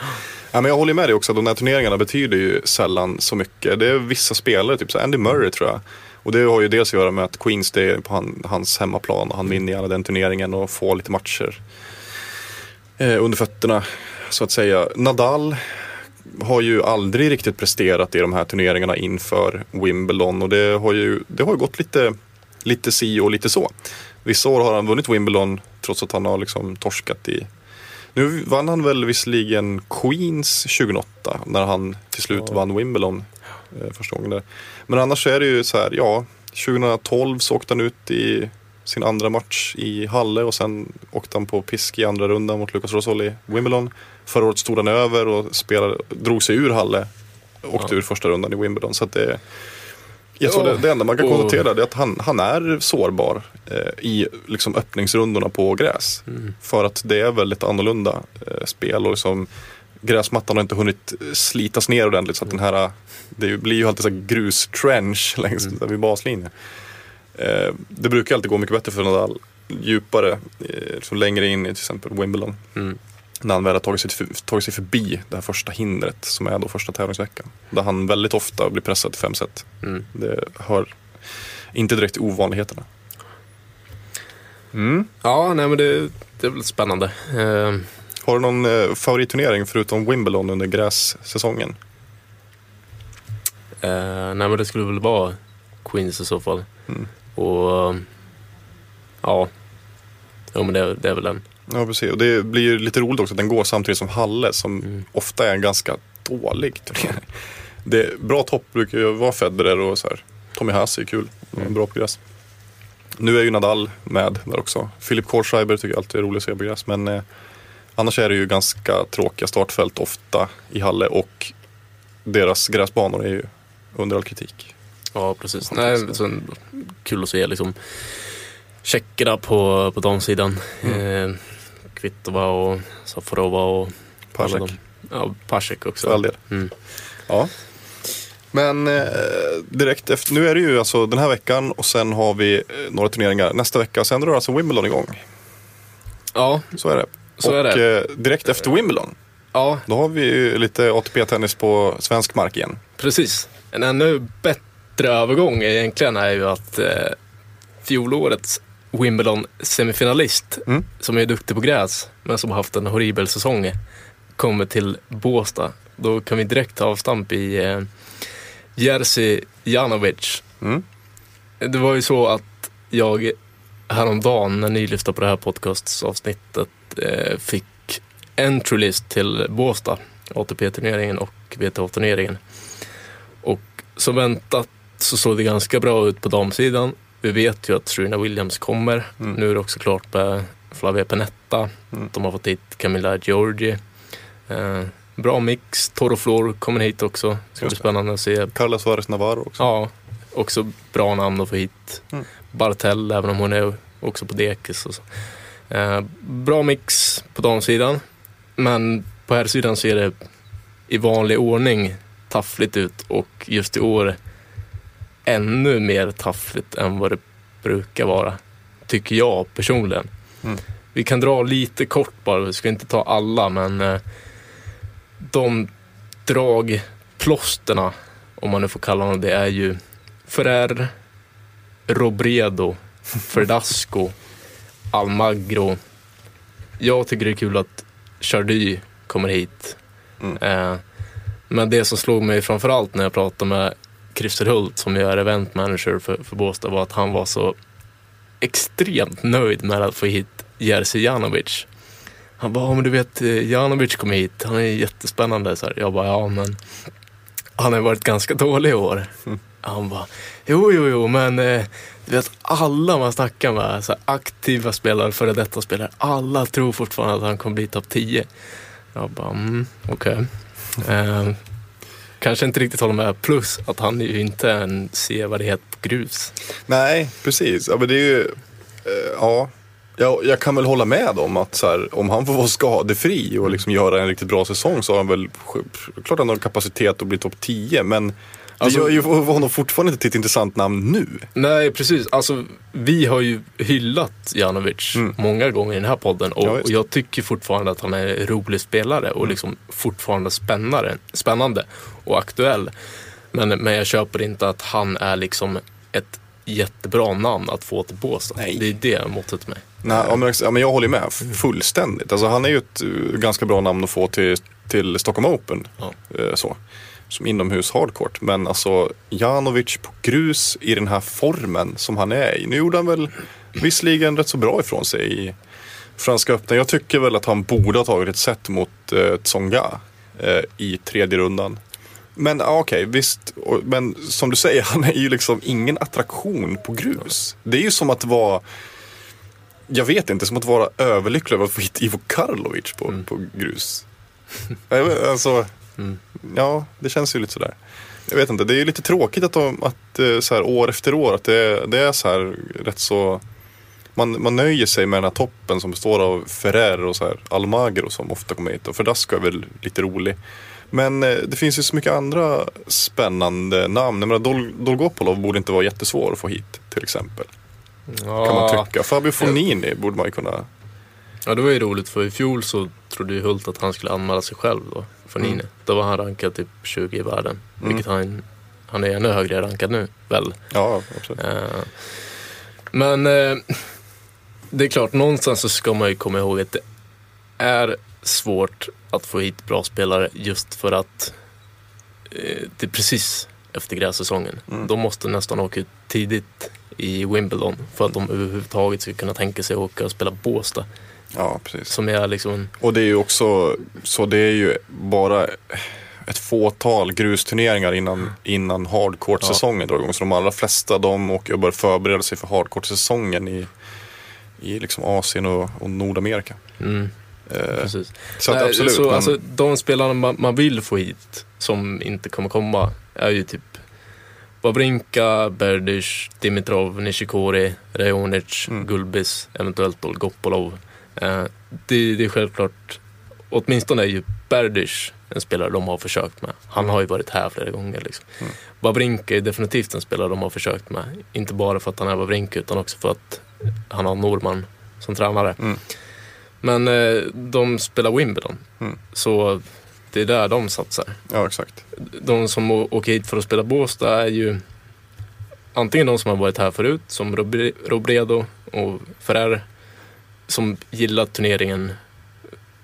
Ja, men jag håller med dig också, de här turneringarna betyder ju sällan så mycket. Det är vissa spelare, typ så Andy Murray tror jag. Och det har ju dels att göra med att Queens det är på han, hans hemmaplan och han vinner gärna den turneringen och får lite matcher eh, under fötterna så att säga. Nadal har ju aldrig riktigt presterat i de här turneringarna inför Wimbledon och det har ju, det har ju gått lite, lite si och lite så. Vissa år har han vunnit Wimbledon trots att han har liksom torskat i nu vann han väl visserligen Queens 2008 när han till slut Ja. vann Wimbledon eh, första gången där. Men annars är det ju så här, ja, 2012 så åkte han ut i sin andra match i Halle och sen åkte han på pisk i andra rundan mot Lucas Rosol i Wimbledon. Förra året stod han över och spelade, drog sig ur Halle och åkte Ja. ur första rundan i Wimbledon. Så det, jag tror Ja. det, det enda man kan konstatera är att han, han är sårbar eh, i liksom öppningsrundorna på gräs. Mm. För att det är väldigt annorlunda eh, spel och liksom gräsmattan har inte hunnit eh, slitas ner ordentligt så att den här, det blir ju alltid så grustrench längs Mm. där vid baslinjen. Eh, det brukar alltid gå mycket bättre för Nadal djupare, eh, liksom längre in i till exempel Wimbledon. Mm. När han väl har tagit sig, tagit sig förbi det här första hindret som är då första tävlingsveckan. Där han väldigt ofta blir pressad till fem set. Mm. Det hör inte direkt till ovanligheterna. Mm. Ja, nej men det, det är väl spännande. Eh, Har du någon eh, favoritturnering förutom Wimbledon under grässäsongen? Eh, nej men det skulle väl vara Queens i så fall. Mm. Och ja, jo men det, det är väl den. Ja, precis. Och det blir ju lite roligt också att den går samtidigt som Halle som Mm. ofta är en ganska dålig turnering. Det, bra topp brukar ju vara Federer och så här. Tommy Haas är kul. Mm. Bra på gräs. Nu är ju Nadal med där också. Philip Kohlschreiber tycker jag alltid är roligt att se på gräs. Men eh, annars är det ju ganska tråkiga startfält ofta i Halle och deras gräsbanor är ju under all kritik. Ja, precis. Nej, sen, kul att se liksom tjeckerna på, på damsidan. Mm. Eh, Kvitova och Safarova och Pasek. Ja, Pasek också. För all del. Mm. Ja. Men eh, direkt efter, nu är det ju alltså den här veckan och sen har vi eh, några turneringar nästa vecka. Sen drar alltså Wimbledon igång. Ja, Så är det. Så och är det. Eh, direkt efter Wimbledon, ja, då har vi ju lite ATP-tennis på svensk mark igen. precis. En ännu bättre övergång egentligen är ju att eh, fjolårets Wimbledon-semifinalist, Mm. som är duktig på gräs, men som har haft en horribel säsong, kommer till Båstad. Då kan vi direkt ta avstamp i eh, Jerzy Janovic. Mm. Det var ju så att jag häromdagen när ni lyssnade på det här podcastsavsnittet eh, fick entry list till Båstad, ATP-turneringen och WTA-turneringen. Och som väntat så såg det ganska bra ut på damsidan. Vi vet ju att Serena Williams kommer. Mm. Nu är det också klart med Flavia Pennetta. Mm. De har fått hit Camilla Giorgi. Eh, bra mix. Toro Flor kommer hit också. Det ska bli Just spännande att se. Carlos Suarez Navarro också. Ja, också bra namn att få hit. Mm. Bartell, även om hon är också på dekis. Och så. Eh, bra mix på damsidan. Men på här sidan ser det i vanlig ordning taffligt ut och just i år ännu mer taffligt än vad det brukar vara. Tycker jag personligen. Mm. Vi kan dra lite kort bara, vi ska inte ta alla men eh, de dragplåsterna, om man nu får kalla dem det, är ju Ferrer, Robredo, Verdasco, Almagro. Jag tycker det är kul att Chardy kommer hit. Mm. Eh, men det som slog mig framförallt när jag pratade med Christer Hult som är event manager för, för Båstad var att han var så extremt nöjd med att få hit Jerzy Janovic. Han bara, ja men du vet eh, Janovic kom hit, han är jättespännande. Så här. Jag bara, ja men han har varit ganska dålig i år. Mm. Han bara, jo jo jo men eh, du vet alla man snackar med, så aktiva spelare, före detta spelare, alla tror fortfarande att han kommer bli topp 10. Jag bara, mm, okej. Eh, kanske inte riktigt håller med. Plus att han är ju inte en sevärdhet på grus. Nej, precis. Ja, men det är ju, eh, ja. Jag, jag kan väl hålla med om att så här, om han får vara skadefri och liksom göra en riktigt bra säsong så har han väl, klart han har kapacitet att bli topp 10 men Alltså- det gör ju honom fortfarande till ett intressant namn nu. Nej, precis. Alltså, vi har ju hyllat Janovic många gånger i den här podden och, Mm. Ja, och jag tycker fortfarande att han är en rolig spelare Mm. och liksom fortfarande spännande, spännande och aktuell. Men, men jag köper inte att han är liksom ett jättebra namn att få till Båstad. Det är det måttet med. Nej, ja, men, ja, men jag håller med fullständigt. Alltså, han är ju ett uh, ganska bra namn att få till, till Stockholm Open. Ja. Eh, så. Som inomhus hardcourt. Men alltså Janovic på grus i den här formen som han är i. Nu gjorde han väl visserligen rätt så bra ifrån sig i Franska öppna. Jag tycker väl att han borde ha tagit ett set mot eh, Tsonga eh, i tredje rundan. Men ja, okej, visst. Och- Men som du säger, han är ju liksom ingen attraktion på grus. Det är ju som att vara jag vet inte, som att vara överlycklig över att få hit Ivo Karlovic på, Mm. på grus. Vet, alltså, ja, det känns ju lite sådär. Jag vet inte, det är ju lite tråkigt att, de, att eh, så här, år efter år att det, det är så här rätt så man, man nöjer sig med den här toppen som består av Ferrer och så här Almagro som ofta kommer hit. Och Verdasco är väl lite rolig. Men eh, det finns ju så mycket andra spännande namn. Jag menar, Dol, Dolgopolov borde inte vara jättesvår att få hit till exempel. Ja, Kan man tycka. Fabio Fonini borde man ju kunna Ja, det var ju roligt för i fjol så trodde ju Hult att han skulle anmäla sig själv då, för Mm. Nine. Då var han rankad typ 20 i världen. Vilket han, han är ännu högre rankad nu, väl? Ja, absolut. Eh, men eh, det är klart, någonstans så ska man ju komma ihåg att det är svårt att få hit bra spelare just för att eh, det är precis efter grässäsongen. De måste nästan åka ut tidigt i Wimbledon för att de överhuvudtaget ska kunna tänka sig att åka och spela Båstad. Ja, precis. Som är liksom, Och det är ju också, så det är ju bara ett fåtal grusturneringar innan, innan hardcourt-säsongen drar igång. Så de allra flesta de åker och börjar förbereda sig för hardcourt-säsongen i, i liksom Asien och, och Nordamerika. mm, Eh, precis. så att absolut. Så, men, alltså, de spelarna man, man vill få hit som inte kommer komma är ju typ Wawrinka, Berdych, Dimitrov, Nishikori, Rejonic, Mm. Gulbis, eventuellt Dolgopolov. Eh, det, det är självklart, åtminstone är ju Berdych en spelare de har försökt med. Han har ju varit här flera gånger. Liksom. Mm. Wawrinka är definitivt en spelare de har försökt med. Inte bara för att han är Wawrinka utan också för att han har Norman som tränare. Mm. Men eh, de spelar Wimbledon. Mm. Så det är där de satsar. ja, exakt. De som åker hit för att spela Båstad är ju antingen de som har varit här förut, som Robre- Robredo och Ferrer, som gillar turneringen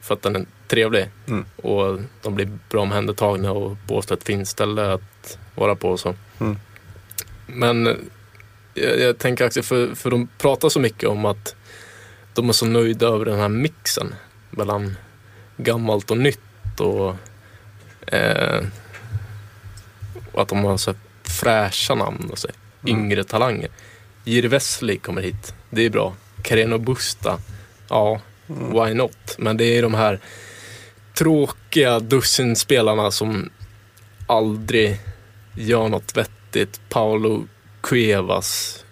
för att den är trevlig. Mm. Och de blir bra omhändertagna och Båstad ett fint ställe att vara på. och Så. Mm. Men eh, jag, jag tänker också, för, för de pratar så mycket om att de är så nöjda över den här mixen mellan gammalt och nytt och, eh, och att de har så fräscha namn och så här, yngre talanger. Jiri Wesley kommer hit, det är bra. Carreno Busta, ja, why not? Men det är de här tråkiga dussinspelarna som aldrig gör något vettigt. Paolo Cuevas,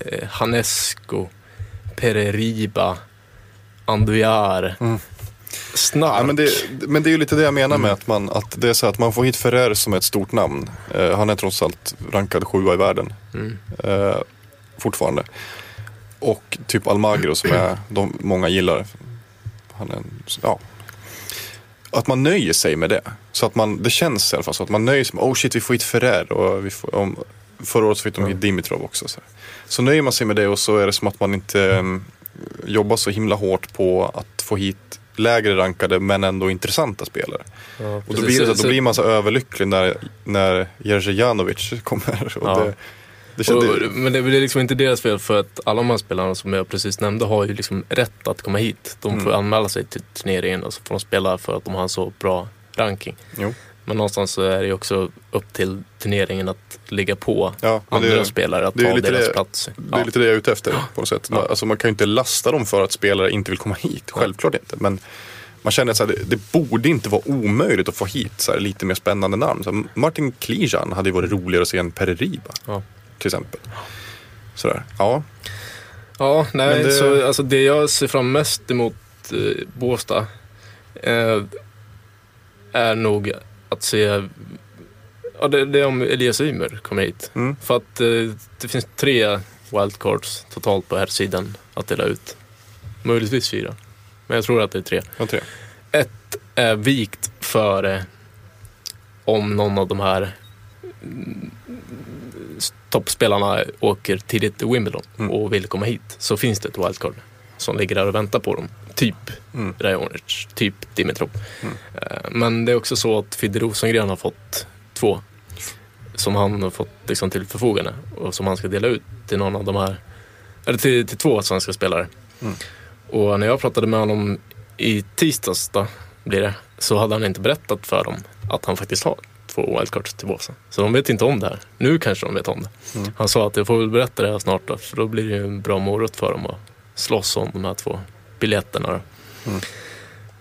eh, Hanesco, Pereriba, Andujar, Mm. Snark. Ja, men, det, men det är ju lite det jag menar med att, man, att det är så att man får hit Ferrer som är ett stort namn. Eh, han är trots allt rankad sjua i världen. Mm. Eh, fortfarande. Och typ Almagro som är, de många gillar. Han är, ja. Att man nöjer sig med det. Så att man, det känns i alla fall så att man nöjer sig med, oh shit vi får hit Ferrer och vi får, om, förra året så fick de hit Dimitrov också. Så, så nöjer man sig med det och så är det som att man inte mm, jobbar så himla hårt på att få hit lägre rankade men ändå intressanta spelare. Ja, Och då blir, det, så, då blir man så överlycklig när, när Jerzy Janovic kommer. Och Ja. det, det, Och, men det, det är liksom inte deras fel för att alla de här spelarna som jag precis nämnde har ju liksom rätt att komma hit. De får Mm. anmäla sig till turneringen och så får de spela för att de har en så bra ranking. Jo. Men någonstans så är det ju också upp till turneringen att ligga på Ja, andra det, spelare att är ta deras det- plats. det är lite det jag är ute efter på något sätt. Man, Ja. alltså, man kan ju inte lasta dem för att spelare inte vill komma hit. Självklart inte. Men man känner att så här, det, det borde inte vara omöjligt att få hit så här, lite mer spännande namn. Så här, Martin Klijan hade ju varit roligare att se än Pereriba. Ja. Till exempel. Sådär. Ja. Ja, nej, det- så alltså det jag ser fram mest emot eh, Båstad eh, är nog att se Ja, det, det är om Elias Ymer kommer hit. Mm. För att eh, det finns tre wildcards totalt på här sidan att dela ut. Möjligtvis fyra. Men jag tror att det är tre. Tror Ett är vikt för eh, om någon av de här toppspelarna åker tidigt till Wimbledon Mm. och vill komma hit. Så finns det ett wildcard som ligger där och väntar på dem. Typ Mm. Rajonic, typ Dimitrov. Mm. Eh, Men det är också så att Fidde Rosengren har fått två som han har fått liksom till förfogande och som han ska dela ut till någon av de här, eller till, till två svenska spelare. Mm. Och när jag pratade med honom i tisdags då, blir det, så hade han inte berättat för dem att han faktiskt har två wildcards till Båstad. Så de vet inte om det här. Nu kanske de vet om det. Mm. Han sa att jag får väl berätta det här snart då, för då blir det ju en bra morot för dem att slåss om de här två biljetterna. Mm.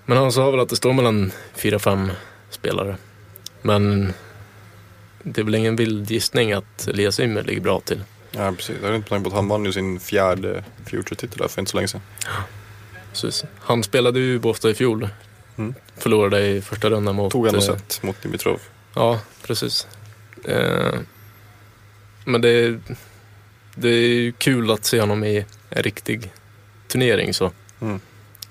Men han sa väl att det står mellan fyra, fem spelare. Men det är väl ingen vild gissning att Elias Ymer ligger bra till. Ja, precis. Jag har inte tänkt på att han vann ju sin fjärde Future-titel där för inte så länge sedan. Precis. Han spelade ju Båstad i fjol. Mm. Förlorade i första rundan mot... Tog ändå eh, set mot Dimitrov. Ja, precis. Eh, men det är, det är ju kul att se honom i en riktig turnering. Så. Mm.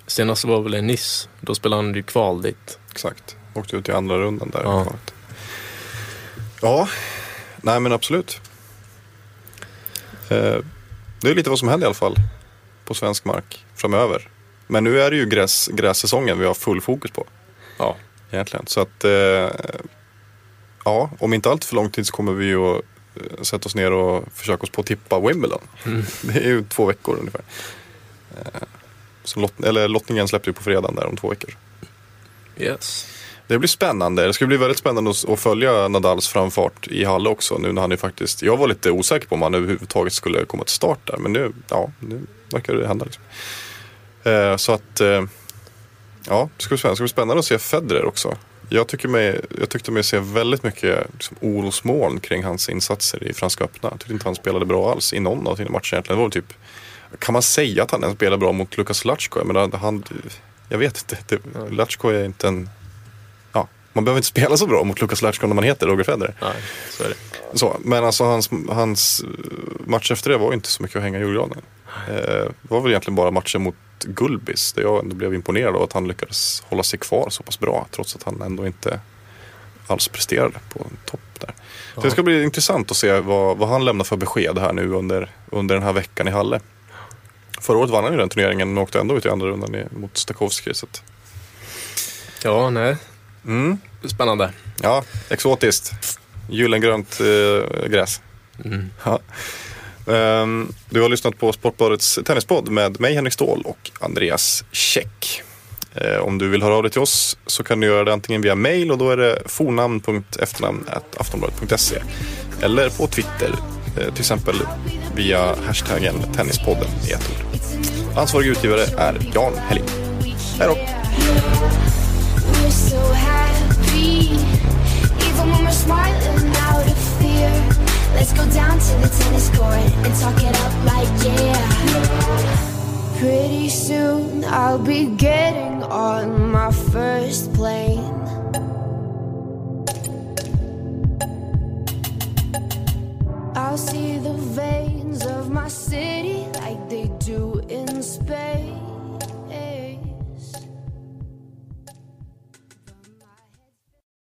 Senast var väl i Nice. Då spelade han ju kval dit. Exakt. Åkte ut i andra rundan där. Ja. Ja, nej men absolut. Eh, det är lite vad som händer i alla fall på svensk mark framöver. Men nu är det ju gräs, grässäsongen vi har full fokus på Ja, egentligen. Så att eh, ja, om inte allt för lång tid så kommer vi ju att eh, sätta oss ner och försöka oss på att tippa Wimbledon. Mm. Det är ju två veckor ungefär. Eh, så lott, eller lottningen släpper ju på fredagen där om två veckor. yes. Det blir spännande. Det ska bli väldigt spännande att, följa Nadals framfart i Halle också. Nu när han ju faktiskt, jag var lite osäker på om han överhuvudtaget skulle komma till start där. Men nu, ja, nu verkar det hända. Liksom. Eh, så att, ja, det ska bli spännande. Det ska bli spännande att se Federer också. Jag, tycker mig, jag tyckte mig se väldigt mycket liksom, orosmoln kring hans insatser i Franska öppna. Jag tyckte inte han spelade bra alls i någon av sina matcher egentligen. Det var typ, kan man säga att han ens spelade bra mot Lukas Latchko? Jag menar, han, jag vet inte. Det, Latchko är inte en ja, man behöver inte spela så bra mot Lukas Latchko när man heter Roger Federer. Nej, så är det. Så, men alltså hans, hans match efter det var inte så mycket att hänga i julgranen. Eh, det var väl egentligen bara matchen mot Gulbis där jag ändå blev imponerad av att han lyckades hålla sig kvar så pass bra trots att han ändå inte alls presterade på topp där. Så det ska bli intressant att se vad, vad han lämnar för besked här nu under, under den här veckan i Halle. Förra året vann han ju den turneringen men åkte ändå ut i andra rundan mot Stakowski. Så att, Ja, nej. mm. Spännande. Ja, exotiskt. Gyllengrönt eh, gräs. Mm. Ja. Ehm, du har lyssnat på Sportbladets tennispodd med mig Henrik Ståhl och Andreas Käck. Ehm, om du vill höra av dig till oss så kan du göra det antingen via mail och då är det fornamn.efternamn.aftonbladet.se eller på Twitter, eh, till exempel via hashtaggen Tennispodden i ett ord. Ansvarig utgivare är Jan Helling. Hej då! We're so happy, even when we're smiling. Let's go down to the tennis court and talk it up like yeah. Pretty soon I'll be getting on my first plane. I'll see the veins of my city like they do in Spain.